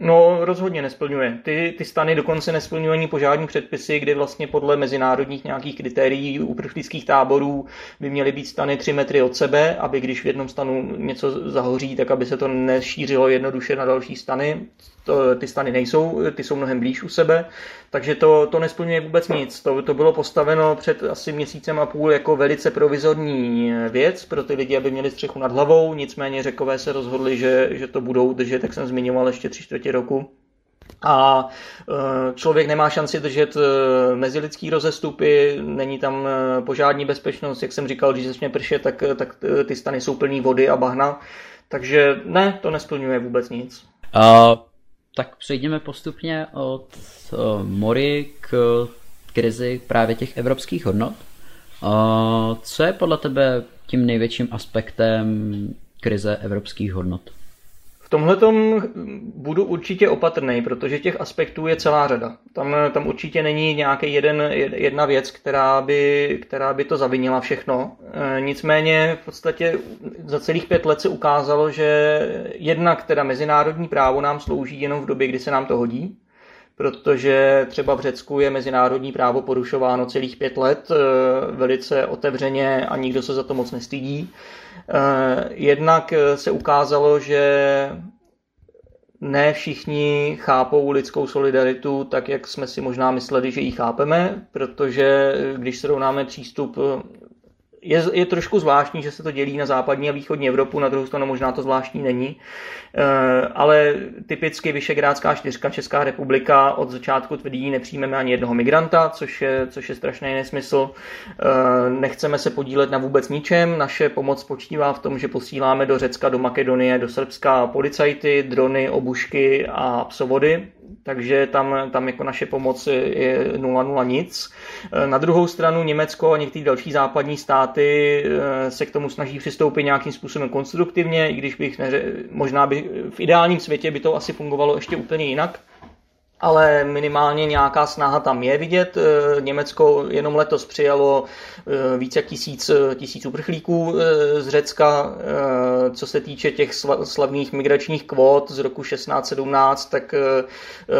No, rozhodně nesplňuje. Ty, ty stany dokonce nesplňují ani požádní předpisy, kdy vlastně podle mezinárodních nějakých kritérií uprchlických táborů by měly být stany 3 metry od sebe, aby když v jednom stanu něco zahoří, tak aby se to nešířilo jednoduše na další stany to, ty stany nejsou, ty jsou mnohem blíž u sebe, takže to, to nesplňuje vůbec nic. To, to bylo postaveno před asi měsícem a půl jako velice provizorní věc pro ty lidi, aby měli střechu nad hlavou, nicméně řekové se rozhodli, že, že to budou držet, jak jsem zmiňoval, ještě tři čtvrtě roku. A e, člověk nemá šanci držet e, mezilidský rozestupy, není tam e, požádní bezpečnost, jak jsem říkal, když začne pršet, tak, tak ty stany jsou plný vody a bahna, takže ne, to nesplňuje vůbec nic. Uh, tak přejdeme postupně od Mori k krizi právě těch evropských hodnot. Uh, co je podle tebe tím největším aspektem krize evropských hodnot? V tomhle budu určitě opatrný, protože těch aspektů je celá řada. Tam, tam určitě není nějaký jeden, jedna věc, která by, která by to zavinila všechno. E, nicméně v podstatě za celých pět let se ukázalo, že jednak teda mezinárodní právo nám slouží jenom v době, kdy se nám to hodí, protože třeba v Řecku je mezinárodní právo porušováno celých pět let e, velice otevřeně a nikdo se za to moc nestydí. Eh, jednak eh, se ukázalo, že ne všichni chápou lidskou solidaritu tak, jak jsme si možná mysleli, že ji chápeme, protože když srovnáme přístup je, je trošku zvláštní, že se to dělí na západní a východní Evropu, na druhou stranu možná to zvláštní není, e, ale typicky Vyšegrádská čtyřka Česká republika od začátku tvrdí, nepřijmeme ani jednoho migranta, což je, což je strašný nesmysl. E, nechceme se podílet na vůbec ničem, naše pomoc spočívá v tom, že posíláme do Řecka, do Makedonie, do Srbska policajty, drony, obušky a psovody, takže tam, tam jako naše pomoc je 0,0 nic. E, na druhou stranu Německo a některé další západní státy e, se k tomu snaží přistoupit nějakým způsobem konstruktivně, i když bych neře- možná by v ideálním světě by to asi fungovalo ještě úplně jinak. Ale minimálně nějaká snaha tam je vidět. Eh, Německo jenom letos přijalo eh, více jak tisíc, tisíc uprchlíků eh, z Řecka. Co se týče těch slavných migračních kvót z roku 16-17, tak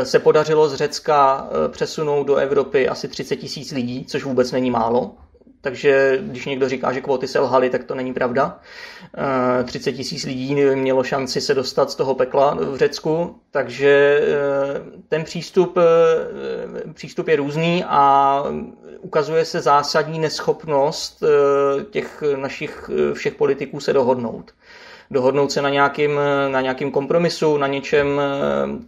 se podařilo z Řecka přesunout do Evropy asi 30 tisíc lidí, což vůbec není málo takže když někdo říká, že kvóty selhaly, tak to není pravda. 30 eh, tisíc lidí mělo šanci se dostat z toho pekla v Řecku, takže eh, ten přístup, eh, přístup je různý a ukazuje se zásadní neschopnost těch našich všech politiků se dohodnout dohodnout se na nějakým, na nějakým kompromisu, na něčem,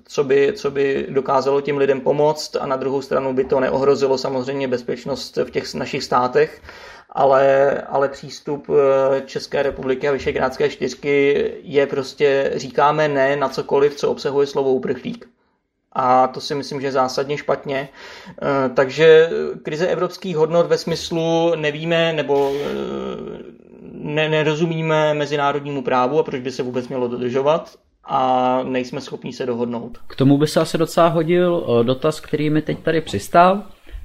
co by, co by dokázalo tím lidem pomoct a na druhou stranu by to neohrozilo samozřejmě bezpečnost v těch našich státech, ale, ale přístup eh, České republiky a Vyšegrádské čtyřky je prostě říkáme ne na cokoliv, co obsahuje slovo uprchlík. A to si myslím, že je zásadně špatně. Eh, takže krize evropských hodnot ve smyslu nevíme nebo eh, ne, nerozumíme mezinárodnímu právu a proč by se vůbec mělo dodržovat a nejsme schopni se dohodnout. K tomu by se asi docela hodil eh, dotaz, který mi teď tady přistál.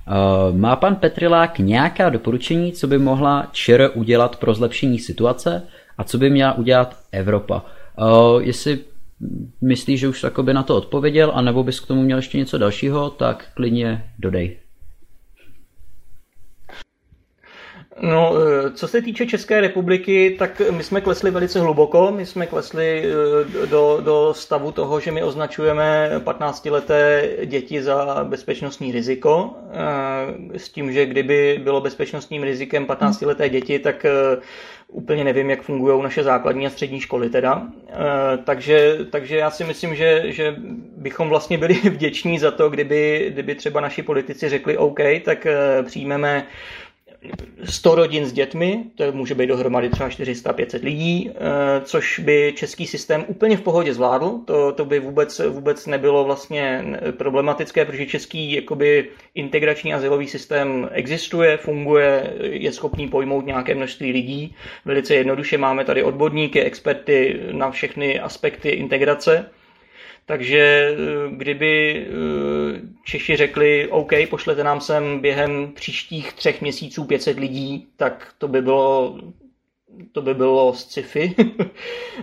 Eh, má pan Petrilák nějaká doporučení, co by mohla ČR udělat pro zlepšení situace a co by měla udělat Evropa? Eh, jestli myslíš, že už na to odpověděl, anebo bys k tomu měl ještě něco dalšího, tak klidně dodej. No, eh, co se týče České republiky, tak my jsme klesli velice hluboko. My jsme klesli eh, do, do stavu toho, že my označujeme 15-leté děti za bezpečnostní riziko. Eh, s tím, že kdyby bylo bezpečnostním rizikem 15-leté děti, tak úplně nevím, jak fungují naše základní a střední školy teda. Takže, takže já si myslím, že, že bychom vlastně byli vděční za to, kdyby, kdyby třeba naši politici řekli OK, tak přijmeme 100 rodin s dětmi, to může být dohromady třeba 400-500 lidí, eh, což by český systém úplně v pohodě zvládl. To, to by vůbec, vůbec nebylo vlastně problematické, protože český jakoby, integrační azylový systém existuje, funguje, je schopný pojmout nějaké množství lidí. Velice jednoduše máme tady odborníky, experty na všechny aspekty integrace. Takže eh, kdyby eh, Češi řekli, OK, pošlete nám sem během příštích třech měsíců 500 lidí, tak to by bylo to by bylo sci-fi.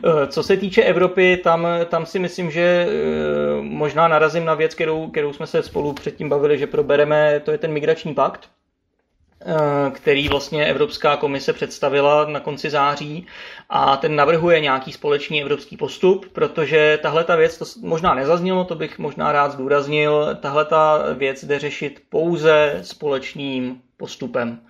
Eh, co se týče Evropy, tam, tam si myslím, že možná narazím na věc, kterou, kterou jsme se spolu předtím bavili, že probereme, to je ten migrační pakt. Eh, který vlastně Evropská komise představila na konci září a ten navrhuje nějaký společný evropský postup, protože tahle ta věc, to možná nezaznělo, to bych možná rád zdůraznil, tahle ta věc jde řešit pouze společným postupem.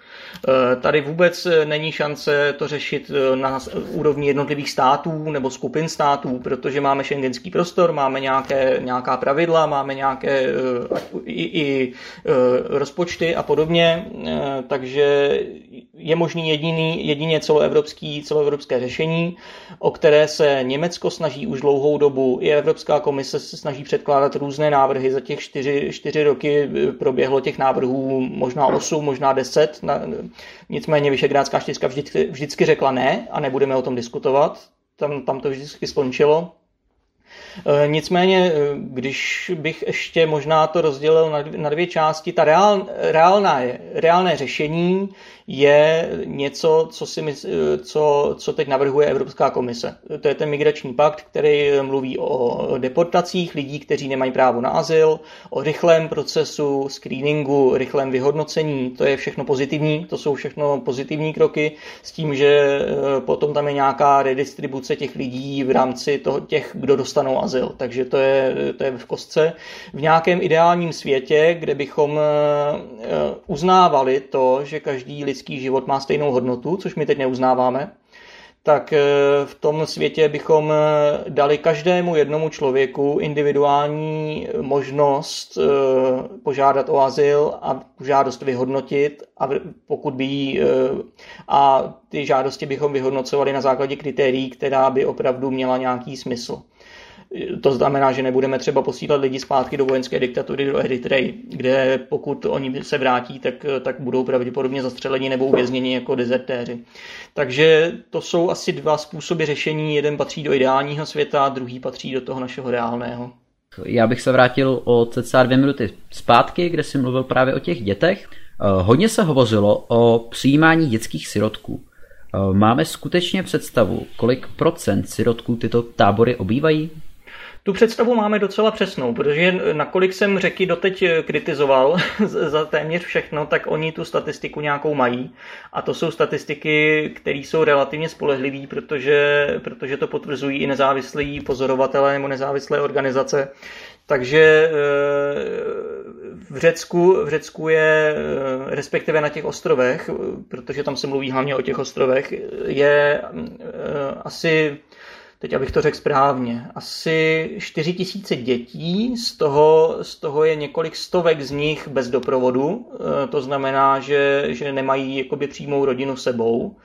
Eh, tady vůbec není šance to řešit eh, na úrovni jednotlivých států nebo skupin států, protože máme šengenský prostor, máme nějaké, nějaká pravidla, máme nějaké eh, i, i rozpočty a podobně, takže je možný jediný, jedině celoevropský, celoevropské řešení, o které se Německo snaží už dlouhou dobu. I Evropská komise se snaží předkládat různé návrhy. Za těch čtyři, čtyři roky proběhlo těch návrhů možná osm, možná deset. Nicméně Vyšegrádská čtyřka vždycky, vždycky řekla ne a nebudeme o tom diskutovat. Tam, tam to vždycky skončilo. E, nicméně, e, když bych ještě možná to rozdělil na dvě části, ta reál, reálná, reálné řešení je něco, co, si mysl, co, co teď navrhuje Evropská komise. To je ten migrační pakt, který mluví o deportacích lidí, kteří nemají právo na azyl, o rychlém procesu screeningu, rychlém vyhodnocení. To je všechno pozitivní, to jsou všechno pozitivní kroky s tím, že eh, potom tam je nějaká redistribuce těch lidí v rámci toho, těch, kdo dostanou azyl. Takže to je, to je v kostce. V nějakém ideálním světě, kde bychom eh, uznávali to, že každý lidský život má stejnou hodnotu, což my teď neuznáváme, tak eh, v tom světě bychom eh, dali každému jednomu člověku individuální možnost eh, požádat o azyl a žádost vyhodnotit a pokud by jí, a ty žádosti bychom vyhodnocovali na základě kritérií, která by opravdu měla nějaký smysl. To znamená, že nebudeme třeba posílat lidi zpátky do vojenské diktatury do Eritreji, kde pokud oni se vrátí, tak, tak budou pravděpodobně zastřeleni nebo uvězněni jako dezertéři. Takže to jsou asi dva způsoby řešení. Jeden patří do ideálního světa, druhý patří do toho našeho reálného. Já bych se vrátil o cca dvě minuty zpátky, kde jsi mluvil právě o těch dětech. Hodně se hovořilo o přijímání dětských sirotků. Máme skutečně představu, kolik procent sirotků tyto tábory obývají? Tu představu máme docela přesnou, protože nakolik jsem řeky doteď kritizoval za téměř všechno, tak oni tu statistiku nějakou mají. A to jsou statistiky, které jsou relativně spolehlivé, protože, protože to potvrzují i nezávislí pozorovatelé nebo nezávislé organizace. Takže eh, v Řecku, v Řecku je, eh, respektive na těch ostrovech, protože tam se mluví hlavně o těch ostrovech, je eh, asi teď abych to řekl správně, asi 4 tisíce dětí, z toho, z toho je několik stovek z nich bez doprovodu, e, to znamená, že, že nemají jakoby přímou rodinu sebou.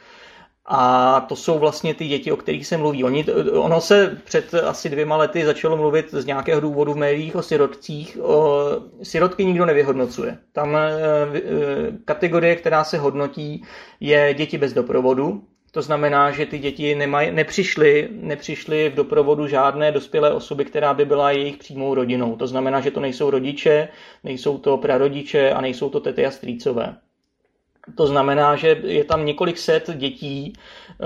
A to jsou vlastně ty děti, o kterých se mluví. Oni, ono se před asi dvěma lety začalo mluvit z nějakého důvodu v médiích o sirotcích. O, sirotky nikdo nevyhodnocuje. Tam e, kategorie, která se hodnotí, je děti bez doprovodu. To znamená, že ty děti nemaj, nepřišly, nepřišly v doprovodu žádné dospělé osoby, která by byla jejich přímou rodinou. To znamená, že to nejsou rodiče, nejsou to prarodiče a nejsou to tety a strýcové. To znamená, že je tam několik set dětí. Eh,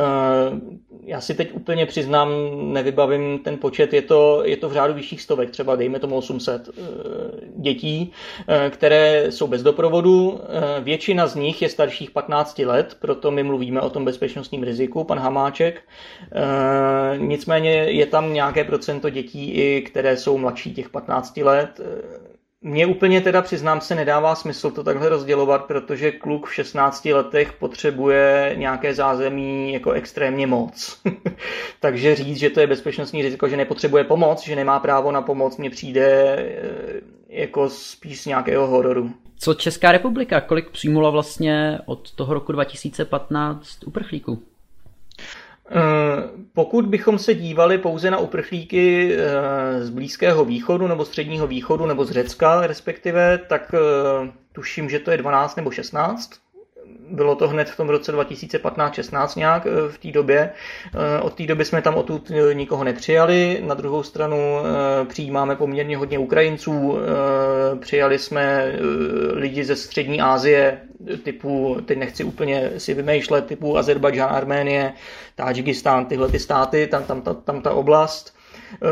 já si teď úplně přiznám, nevybavím ten počet, je to, je to v řádu vyšších stovek, třeba dejme tomu 800 eh, dětí, eh, které jsou bez doprovodu. Většina z nich je starších 15 let, proto my mluvíme o tom bezpečnostním riziku, pan Hamáček. Nicméně je tam nějaké procento dětí, i které jsou mladší těch 15 let mně úplně teda přiznám se nedává smysl to takhle rozdělovat, protože kluk v 16 letech potřebuje nějaké zázemí jako extrémně moc. Takže říct, že to je bezpečnostní riziko, že nepotřebuje pomoc, že nemá právo na pomoc, mně přijde eh, jako spíš z nějakého hororu. Co Česká republika, kolik přijmula vlastně od toho roku 2015 uprchlíků? Eh, pokud bychom se dívali pouze na uprchlíky eh, z Blízkého východu nebo Středního východu nebo z Řecka respektive, tak eh, tuším, že to je 12 nebo 16 bylo to hned v tom roce 2015-16 nějak v té době. Od té doby jsme tam odtud nikoho nepřijali. Na druhou stranu přijímáme poměrně hodně Ukrajinců. Přijali jsme lidi ze střední Asie, typu, teď nechci úplně si vymýšlet, typu Azerbajdžán, Arménie, Tadžikistán, tyhle ty státy, tam, tam, tam, tam ta oblast.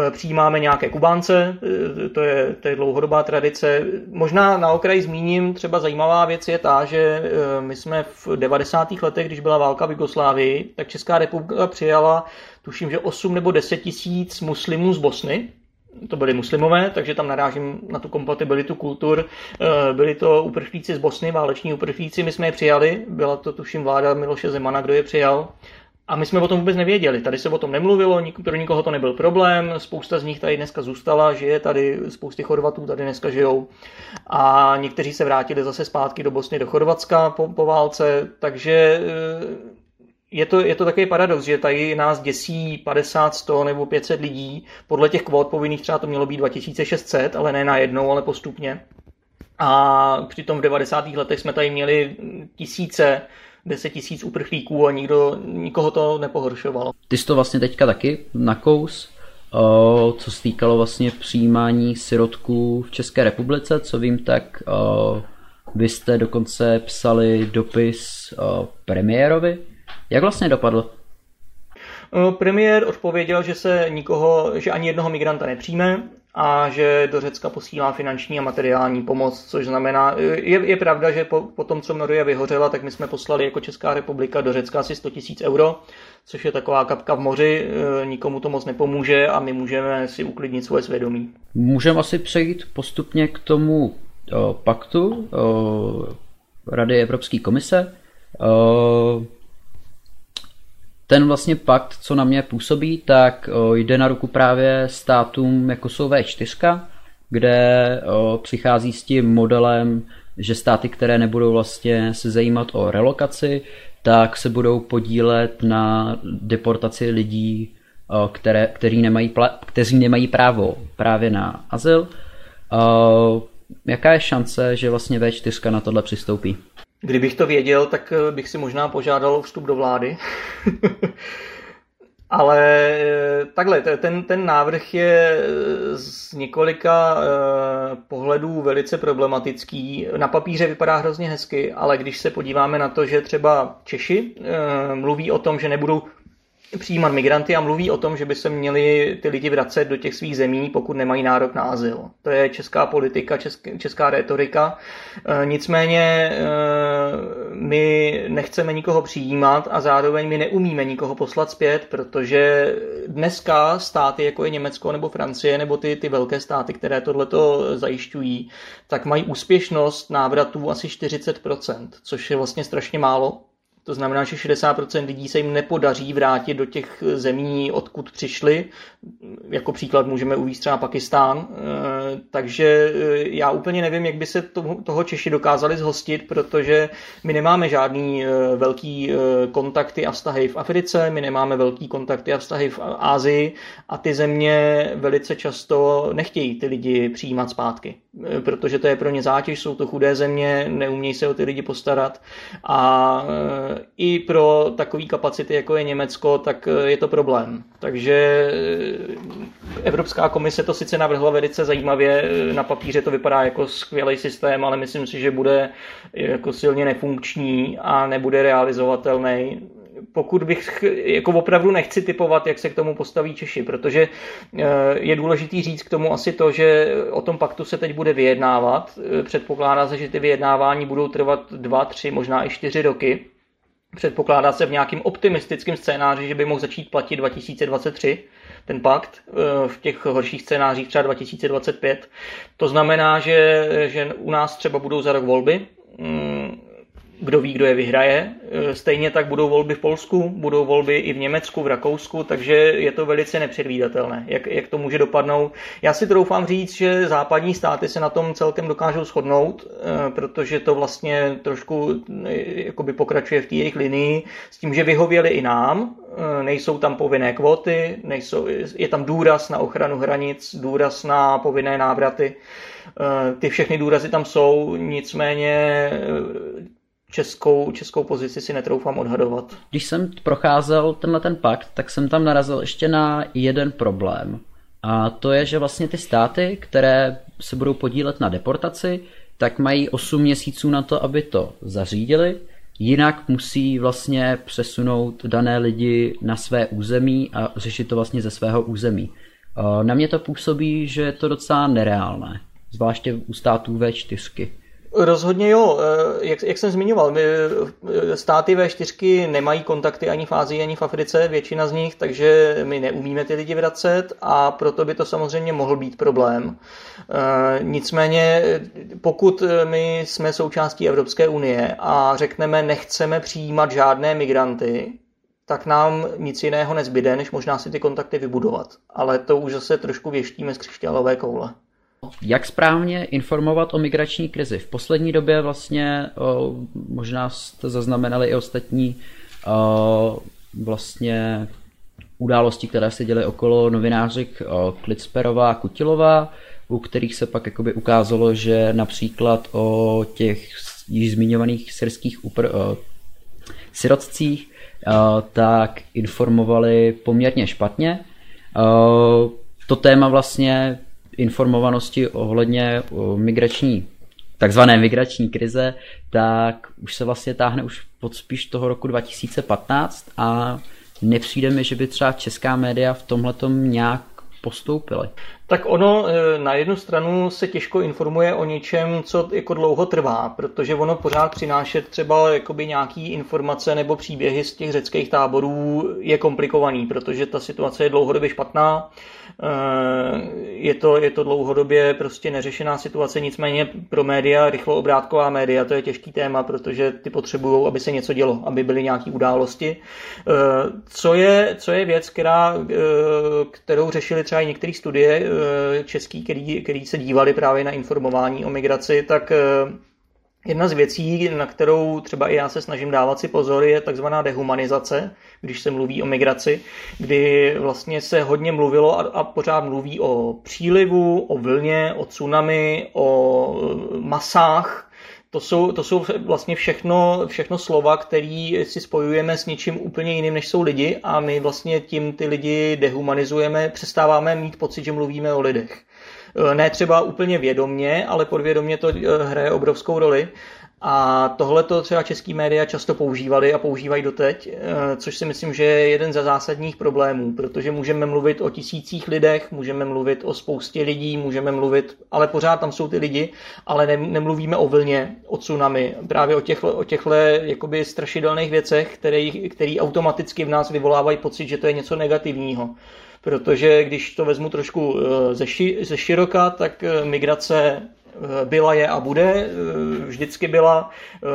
E, přijímáme nějaké Kubánce, e, to je, to je dlouhodobá tradice. Možná na okraji zmíním, třeba zajímavá věc je ta, že e, my jsme v 90. letech, když byla válka v Jugoslávii, tak Česká republika přijala, tuším, že 8 nebo 10 tisíc muslimů z Bosny, to byli muslimové, takže tam narážím na tu kompatibilitu kultur. Eh, byli to uprchlíci z Bosny, váleční uprchlíci, my jsme je přijali, byla to tuším vláda Miloše Zemana, kdo je přijal. A my jsme o tom vůbec nevěděli, tady se o tom nemluvilo, pro nikoho to nebyl problém, spousta z nich tady dneska zůstala, žije tady, spousty Chorvatů tady dneska žijou a někteří se vrátili zase zpátky do Bosny, do Chorvatska po, po válce, takže eh, je to, je to takový paradox, že tady nás děsí 50, 100 nebo 500 lidí. Podle těch kvót povinných třeba to mělo být 2600, ale ne najednou, ale postupně. A přitom v 90. letech jsme tady měli tisíce, 10 tisíc uprchlíků a nikdo, nikoho to nepohoršovalo. Ty jsi to vlastně teďka taky nakous, co se týkalo vlastně přijímání sirotků v České republice, co vím, tak vy jste dokonce psali dopis premiérovi, jak vlastně dopadl? Eh, premiér odpověděl, že se nikoho, že ani jednoho migranta nepřijme a že do Řecka posílá finanční a materiální pomoc, což znamená, eh, je, je pravda, že po, po tom, co Moria vyhořela, tak my jsme poslali jako Česká republika do Řecka asi 100 000 euro, což je taková kapka v moři, eh, nikomu to moc nepomůže a my můžeme si uklidnit svoje svědomí. Můžeme asi přejít postupně k tomu o, paktu o, Rady Evropské komise. O, ten vlastně pakt, co na mě působí, tak jde na ruku právě státům, jako jsou V4, kde přichází s tím modelem, že státy, které nebudou vlastně se zajímat o relokaci, tak se budou podílet na deportaci lidí, které, který nemají, kteří nemají právo právě na azyl. Jaká je šance, že vlastně V4 na tohle přistoupí? Kdybych to věděl, tak eh, bych si možná požádal o vstup do vlády. Ale eh, takhle, ten, ten návrh je z několika pohledů velice problematický. Na papíře vypadá hrozně hezky, ale když se podíváme na to, že třeba Češi mluví o tom, že nebudou přijímat migranty a mluví o tom, že by se měli ty lidi vracet do těch svých zemí, pokud nemají nárok na azyl. To je česká politika, česká, česká retorika. E, nicméně e, my nechceme nikoho přijímat a zároveň my neumíme nikoho poslat zpět, protože dneska státy, jako je Německo nebo Francie, nebo ty, ty velké státy, které tohleto zajišťují, tak mají úspěšnost návratů asi 40%, což je vlastně strašně málo to znamená, že 60% lidí se jim nepodaří vrátit do těch zemí, odkud přišli. Jako příklad můžeme uvést třeba Pakistán. Eh, takže eh, já úplně nevím, jak by se toho Češi dokázali zhostit, protože my nemáme žádný eh, velký kontakty a vztahy v Africe, my nemáme velký kontakty a vztahy v Ázii a ty země velice často nechtějí ty lidi přijímat zpátky, protože to je pro ně zátěž, jsou to chudé země, neumějí se o ty lidi postarat a i pro takové kapacity, jako je Německo, tak eh, je to problém. Takže eh, Evropská komise to sice navrhla velice zajímavě, eh, na papíře to vypadá jako skvělý systém, ale myslím si, že bude jako silně nefunkční a nebude realizovatelný pokud bych, jako opravdu nechci typovat, jak se k tomu postaví Češi, protože je důležitý říct k tomu asi to, že o tom paktu se teď bude vyjednávat. Předpokládá se, že ty vyjednávání budou trvat dva, tři, možná i čtyři roky. Předpokládá se v nějakým optimistickém scénáři, že by mohl začít platit 2023 ten pakt, eh, v těch horších scénářích třeba 2025. To znamená, že, že u nás třeba budou za rok volby, mm, kdo ví, kdo je vyhraje. E, stejně tak budou volby v Polsku, budou volby i v Německu, v Rakousku, takže je to velice nepředvídatelné, jak, jak to může dopadnout. Já si troufám říct, že západní státy se na tom celkem dokážou shodnout, e, protože to vlastně trošku e, jakoby pokračuje v té jejich linii s tím, že vyhověli i nám, nejsou tam povinné kvóty, nejsou, je tam důraz na ochranu hranic, důraz na povinné návraty. Ty všechny důrazy tam jsou, nicméně českou, českou pozici si netroufám odhadovat. Když jsem procházel tenhle ten pakt, tak jsem tam narazil ještě na jeden problém. A to je, že vlastně ty státy, které se budou podílet na deportaci, tak mají 8 měsíců na to, aby to zařídili. Jinak musí vlastně přesunout dané lidi na své území a řešit to vlastně ze svého území. Na mě to působí, že je to docela nereálné, zvláště u států V4. Rozhodně jo, eh, jak, jak jsem zmiňoval, eh, státy V4 nemají kontakty ani v Ázii, ani v Africe, většina z nich, takže my neumíme ty lidi vracet a proto by to samozřejmě mohl být problém. Eh, nicméně, pokud my jsme součástí Evropské unie a řekneme, nechceme přijímat žádné migranty, tak nám nic jiného nezbyde, než možná si ty kontakty vybudovat. Ale to už zase trošku věštíme z křišťálové koule. Jak správně informovat o migrační krizi? V poslední době vlastně, možná jste zaznamenali i ostatní vlastně události, které se děly okolo novinářek Klitsperová a Kutilová, u kterých se pak jakoby ukázalo, že například o těch již zmiňovaných syrských upr- o, sirotcích tak informovali poměrně špatně. To téma vlastně informovanosti ohledně migrační takzvané migrační krize, tak už se vlastně táhne už pod spíš toho roku 2015 a nepřijde mi, že by třeba česká média v tomhle nějak postoupily. Tak ono eh, na jednu stranu se těžko informuje o něčem, co jako dlouho trvá, protože ono pořád přinášet třeba jakoby nějaký informace nebo příběhy z těch řeckých táborů je komplikovaný, protože ta situace je dlouhodobě špatná, eh, je to, je to dlouhodobě prostě neřešená situace, nicméně pro média, rychloobrátková média, to je těžký téma, protože ty potřebují, aby se něco dělo, aby byly nějaké události. Eh, co je, co je věc, která, kterou řešili třeba i některé studie, český, který, který se dívali právě na informování o migraci, tak eh, Jedna z věcí, na kterou třeba i já se snažím dávat si pozor, je takzvaná dehumanizace, když se mluví o migraci, kdy vlastně se hodně mluvilo a, a pořád mluví o přílivu, o vlně, o tsunami, o masách to jsou, to jsou vlastně všechno, všechno slova, které si spojujeme s něčím úplně jiným, než jsou lidi a my vlastně tím ty lidi dehumanizujeme, přestáváme mít pocit, že mluvíme o lidech. Ne třeba úplně vědomně, ale podvědomně to hraje obrovskou roli. A tohle to třeba český média často používali a používají doteď, eh, což si myslím, že je jeden ze zásadních problémů, protože můžeme mluvit o tisících lidech, můžeme mluvit o spoustě lidí, můžeme mluvit, ale pořád tam jsou ty lidi, ale ne, nemluvíme o vlně, o tsunami, právě o těchto, o těchto jakoby strašidelných věcech, který, který automaticky v nás vyvolávají pocit, že to je něco negativního. Protože když to vezmu trošku eh, ze, ši, ze široka, tak eh, migrace byla je a bude, eh, vždycky byla, eh,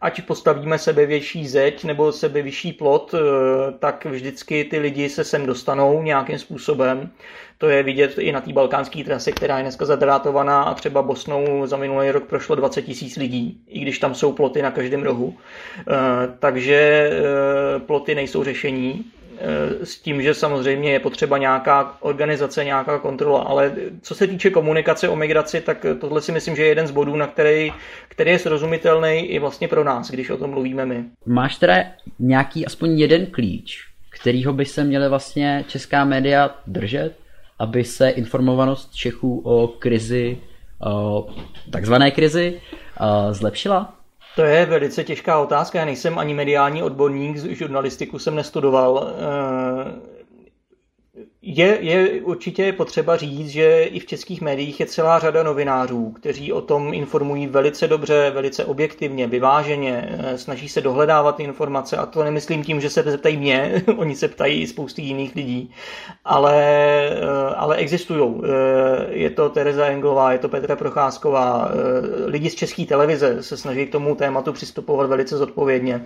ať postavíme sebe větší zeď nebo sebe vyšší plot, tak vždycky ty lidi se sem dostanou nějakým způsobem. To je vidět i na té balkánské trase, která je dneska zadrátovaná a třeba Bosnou za minulý rok prošlo 20 tisíc lidí, i když tam jsou ploty na každém rohu. Takže ploty nejsou řešení. Eh, s tím, že samozřejmě je potřeba nějaká organizace, nějaká kontrola, ale co se týče komunikace o migraci, tak tohle si myslím, že je jeden z bodů, na který, který je srozumitelný i vlastně pro nás, když o tom mluvíme my. Máš teda nějaký aspoň jeden klíč, kterýho by se měly vlastně česká média držet, aby se informovanost Čechů o krizi, o takzvané krizi, zlepšila? To je velice těžká otázka. Já nejsem ani mediální odborník, žurnalistiku jsem nestudoval. Je, je určitě potřeba říct, že i v českých médiích je celá řada novinářů, kteří o tom informují velice dobře, velice objektivně, vyváženě, eh, snaží se dohledávat informace a to nemyslím tím, že se zeptají mě, oni se ptají i spousty jiných lidí, ale, eh, ale existují. Eh, je to Tereza Englová, je to Petra Procházková, lidi z české televize se snaží k tomu tématu přistupovat velice zodpovědně.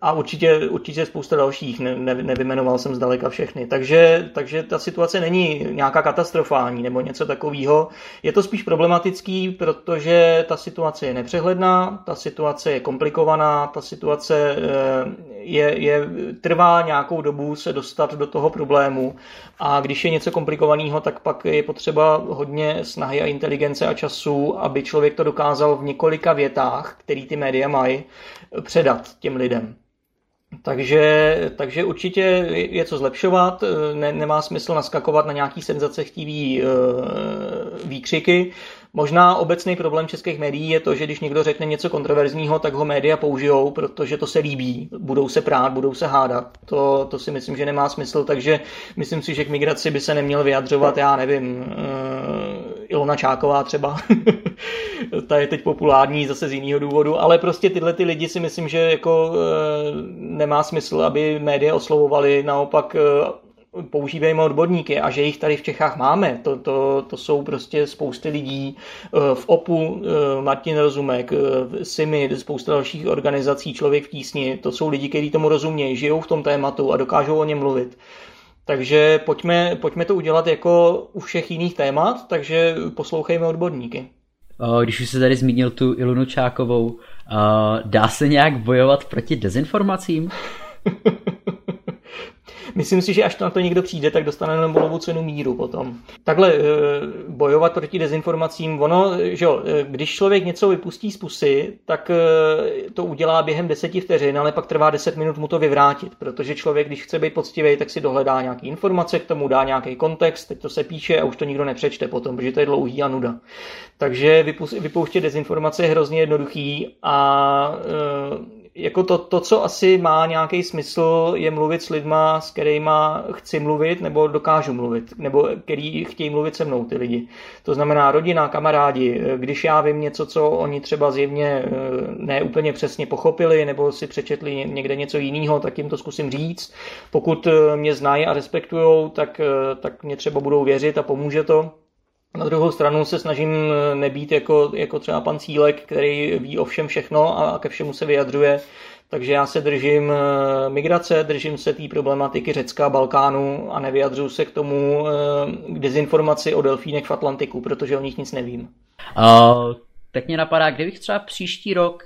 A určitě, určitě spousta dalších, ne, ne, nevymenoval jsem zdaleka všechny. Takže, takže ta situace není nějaká katastrofální nebo něco takového. Je to spíš problematický, protože ta situace je nepřehledná, ta situace je komplikovaná, ta situace eh, je, je, trvá nějakou dobu se dostat do toho problému a když je něco komplikovaného, tak pak je potřeba hodně snahy a inteligence a času, aby člověk to dokázal v několika větách, který ty média mají, předat těm lidem. Takže, takže určitě je co zlepšovat, ne, nemá smysl naskakovat na nějaký senzacechtivý e, výkřiky. Možná obecný problém českých médií je to, že když někdo řekne něco kontroverzního, tak ho média použijou, protože to se líbí, budou se prát, budou se hádat. To, to si myslím, že nemá smysl, takže myslím si, že k migraci by se neměl vyjadřovat, já nevím, uh, Ilona Čáková třeba. Ta je teď populární zase z jiného důvodu, ale prostě tyhle ty lidi si myslím, že jako uh, nemá smysl, aby média oslovovali, naopak uh, používejme odborníky a že jich tady v Čechách máme. To, to, to jsou prostě spousty lidí eh, v OPU, eh, Martin Rozumek, eh, SIMI, spousta dalších organizací, Člověk v tísni. To jsou lidi, kteří tomu rozumějí, žijou v tom tématu a dokážou o něm mluvit. Takže pojďme, pojďme to udělat jako u všech jiných témat, takže poslouchejme odborníky. Když už se tady zmínil tu Ilunu Čákovou, dá se nějak bojovat proti dezinformacím? Myslím si, že až na to někdo přijde, tak dostane Nobelovu cenu míru potom. Takhle eh, bojovat proti dezinformacím, ono, že jo, eh, když člověk něco vypustí z pusy, tak eh, to udělá během deseti vteřin, ale pak trvá deset minut mu to vyvrátit, protože člověk, když chce být poctivý, tak si dohledá nějaký informace, k tomu dá nějaký kontext, teď to se píše a už to nikdo nepřečte potom, protože to je dlouhý a nuda. Takže vypouštět dezinformace je hrozně jednoduchý a jako to, to, co asi má nějaký smysl, je mluvit s lidma, s kterými chci mluvit, nebo dokážu mluvit, nebo který chtějí mluvit se mnou ty lidi. To znamená rodina, kamarádi, když já vím něco, co oni třeba zjevně eh, ne úplně přesně pochopili, nebo si přečetli někde něco jiného, tak jim to zkusím říct. Pokud eh, mě znají a respektují, tak, eh, tak mě třeba budou věřit a pomůže to. Na druhou stranu se snažím nebýt jako, jako třeba pan Cílek, který ví o všem všechno a ke všemu se vyjadřuje. Takže já se držím eh, migrace, držím se té problematiky Řecka, Balkánu a nevyjadřuju se k tomu eh, k dezinformaci o delfínech v Atlantiku, protože o nich nic nevím. Uh, tak mě napadá, kdybych třeba příští rok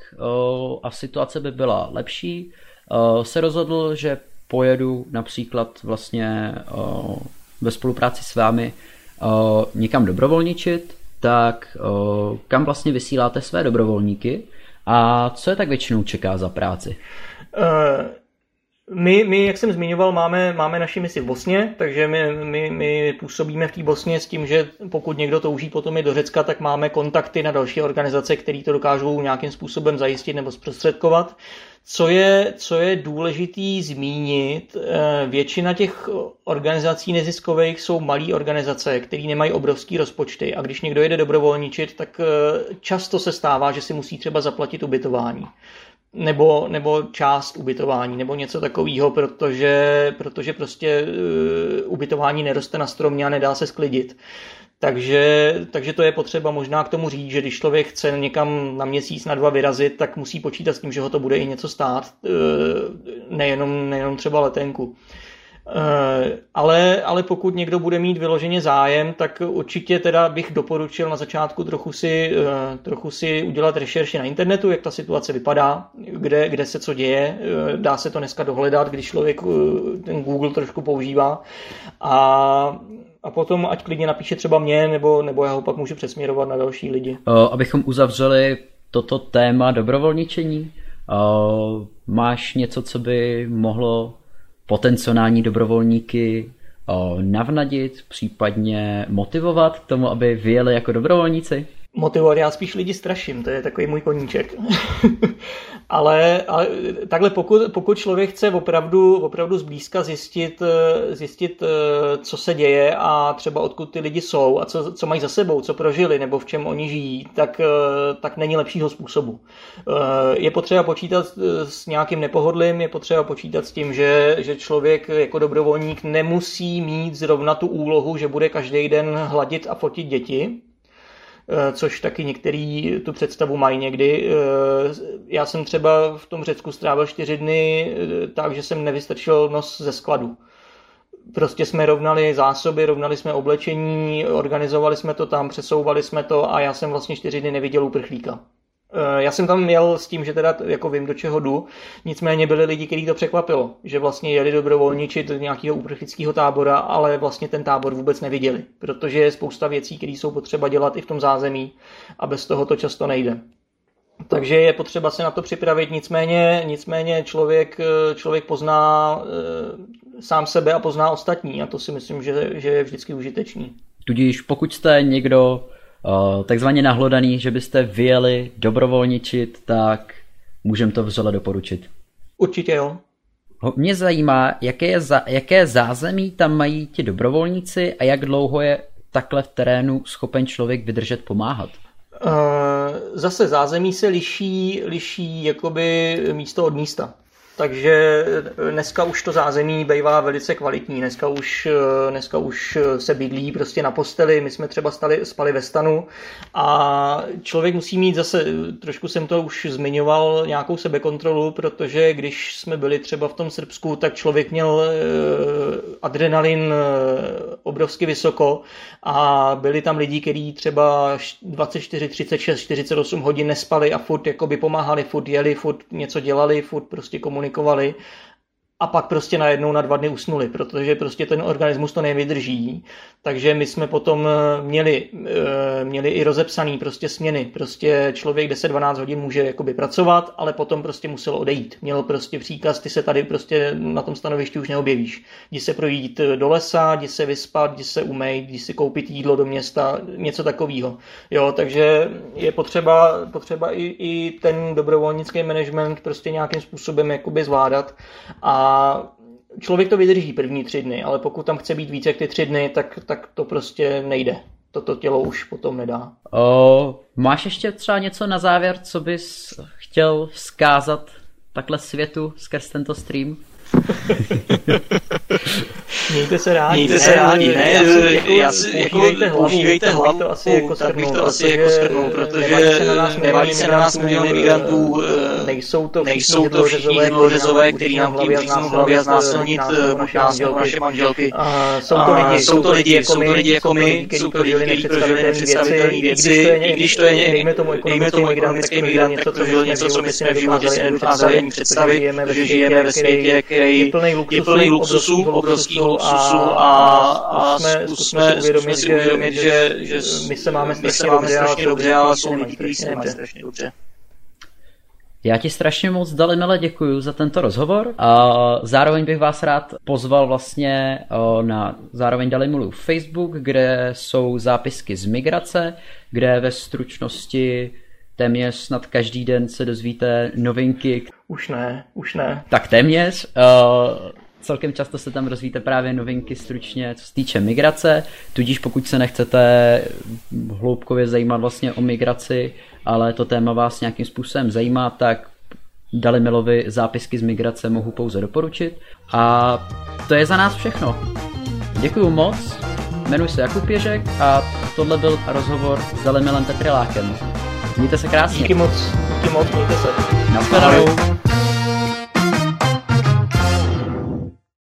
a situace by byla lepší, se rozhodl, že pojedu například vlastně ve spolupráci s vámi někam dobrovolničit tak o, kam vlastně vysíláte své dobrovolníky a co je tak většinou čeká za práci? Uh... My, my, jak jsem zmiňoval, máme, máme naši misi v Bosně, takže my, my, my působíme v té Bosně s tím, že pokud někdo touží potom i do Řecka, tak máme kontakty na další organizace, které to dokážou nějakým způsobem zajistit nebo zprostředkovat. Co je, co je důležitý zmínit, eh, většina těch organizací neziskových jsou malé organizace, které nemají obrovský rozpočty a když někdo jede dobrovolničit, tak eh, často se stává, že si musí třeba zaplatit ubytování nebo, nebo část ubytování, nebo něco takového, protože, protože prostě uh, ubytování neroste na stromě a nedá se sklidit. Takže, takže to je potřeba možná k tomu říct, že když člověk chce někam na měsíc, na dva vyrazit, tak musí počítat s tím, že ho to bude i něco stát, uh, nejenom, nejenom třeba letenku. Eh, ale, ale pokud někdo bude mít vyloženě zájem, tak určitě teda bych doporučil na začátku trochu si, eh, trochu si udělat rešerši na internetu, jak ta situace vypadá, kde, kde se co děje. Eh, dá se to dneska dohledat, když člověk ten Google trošku používá. A a potom ať klidně napíše třeba mě, nebo, nebo já ho pak můžu přesměrovat na další lidi. Abychom uzavřeli toto téma dobrovolničení, máš něco, co by mohlo potenciální dobrovolníky navnadit, případně motivovat k tomu, aby vyjeli jako dobrovolníci? Motivovat, já spíš lidi straším, to je takový můj koníček. ale, ale takhle pokud, pokud člověk chce opravdu, opravdu zblízka zjistit, zjistit, co se děje a třeba odkud ty lidi jsou a co, co mají za sebou, co prožili nebo v čem oni žijí, tak, tak není lepšího způsobu. Je potřeba počítat s nějakým nepohodlím, je potřeba počítat s tím, že, že člověk jako dobrovolník nemusí mít zrovna tu úlohu, že bude každý den hladit a fotit děti, Eh, což taky některý tu představu mají někdy. Eh, já jsem třeba v tom Řecku strávil čtyři dny eh, tak, že jsem nevystrčil nos ze skladu. Prostě jsme rovnali zásoby, rovnali jsme oblečení, organizovali jsme to tam, přesouvali jsme to a já jsem vlastně čtyři dny neviděl uprchlíka. Eh, já jsem tam měl s tím, že teda jako vím, do čeho jdu, nicméně byli lidi, kteří to překvapilo, že vlastně jeli dobrovolničit do nějakého uprchlického tábora, ale vlastně ten tábor vůbec neviděli, protože je spousta věcí, které jsou potřeba dělat i v tom zázemí a bez toho to často nejde. Takže je potřeba se na to připravit, nicméně, nicméně člověk, eh, člověk pozná e, sám sebe a pozná ostatní a to si myslím, že, že je vždycky užitečný. Tudíž pokud jste někdo takzvaně nahlodaný, že byste vyjeli dobrovolničit, tak můžem to vřele doporučit. Určitě jo. Mě zajímá, jaké, je za, jaké zázemí tam mají ti dobrovolníci a jak dlouho je takhle v terénu schopen člověk vydržet pomáhat. Uh, zase zázemí se liší, liší jakoby místo od místa. Takže dneska už to zázemí bývá velice kvalitní. Dneska už, dneska už se bydlí prostě na posteli. My jsme třeba stali, spali ve stanu a člověk musí mít zase, trošku jsem to už zmiňoval, nějakou sebekontrolu, protože když jsme byli třeba v tom Srbsku, tak člověk měl eh, adrenalin eh, obrovsky vysoko a byli tam lidi, kteří třeba 24, 36, 48 hodin nespali a furt jakoby pomáhali, furt jeli, furt něco dělali, furt prostě komunikovali komunikovali a pak prostě najednou na dva dny usnuli, protože prostě ten organismus to nevydrží. Takže my jsme potom eh, měli, eh, měli i rozepsaný prostě směny. Prostě člověk 10-12 hodin může jakoby pracovat, ale potom prostě musel odejít. Měl prostě příkaz, ty se tady prostě na tom stanovišti už neobjevíš. Jdi se projít eh, do lesa, jdi se vyspat, jdi se umejt, jdi si koupit jídlo do města, něco takového. Jo, takže je potřeba, potřeba i, i ten dobrovolnický management prostě nějakým způsobem jakoby zvládat a člověk to vydrží první tři dny, ale pokud tam chce být více jak ty tři dny, tak, tak to prostě nejde. Toto tělo už potom nedá. O, máš ještě třeba něco na závěr, co bys chtěl vzkázat takhle světu skrz tento stream? Mějte se rádi. Mějte se rádi, ne? Jako, já si, jako, používejte hlavu, to asi jako tak bych to asi jako skrnul, protože nevadí se na nás miliony migrantů, nejsou to nejsou to všichni zlořezové, kteří nám chtějí vlíznout hlavě a znásilnit nás nebo naše manželky. Jsou to lidi, jsou to lidi jako my, jsou to lidi, kteří prožili nepředstavitelné věci, i když to je, dejme tomu ekonomický migrant, tak to prožil něco, co my si v životě si nedokázali ani představit, že žijeme ve světě, který je plný luxusů luxusu, obrovského luxusu a, a zkusme, zkusme si uvědomit, že, že my se máme strašně dobře, ale jsou lidi, kteří se nemají strašně dobře. Já ti strašně moc, Dalimele, děkuji za tento rozhovor. A zároveň bych vás rád pozval vlastně na zároveň Dalimelu Facebook, kde jsou zápisky z migrace, kde ve stručnosti téměř snad každý den se dozvíte novinky. Už ne, už ne. Tak téměř. celkem často se tam rozvíte právě novinky stručně, co se týče migrace, tudíž pokud se nechcete hloubkově zajímat vlastně o migraci, ale to téma vás nějakým způsobem zajímá, tak Dali Milovi zápisky z migrace mohu pouze doporučit. A to je za nás všechno. Děkuju moc, jmenuji se Jakub Ježek a tohle byl rozhovor s Dalimilem Petrilákem. Mějte se krásně. Díky moc, díky moc, mějte se. Naschledanou.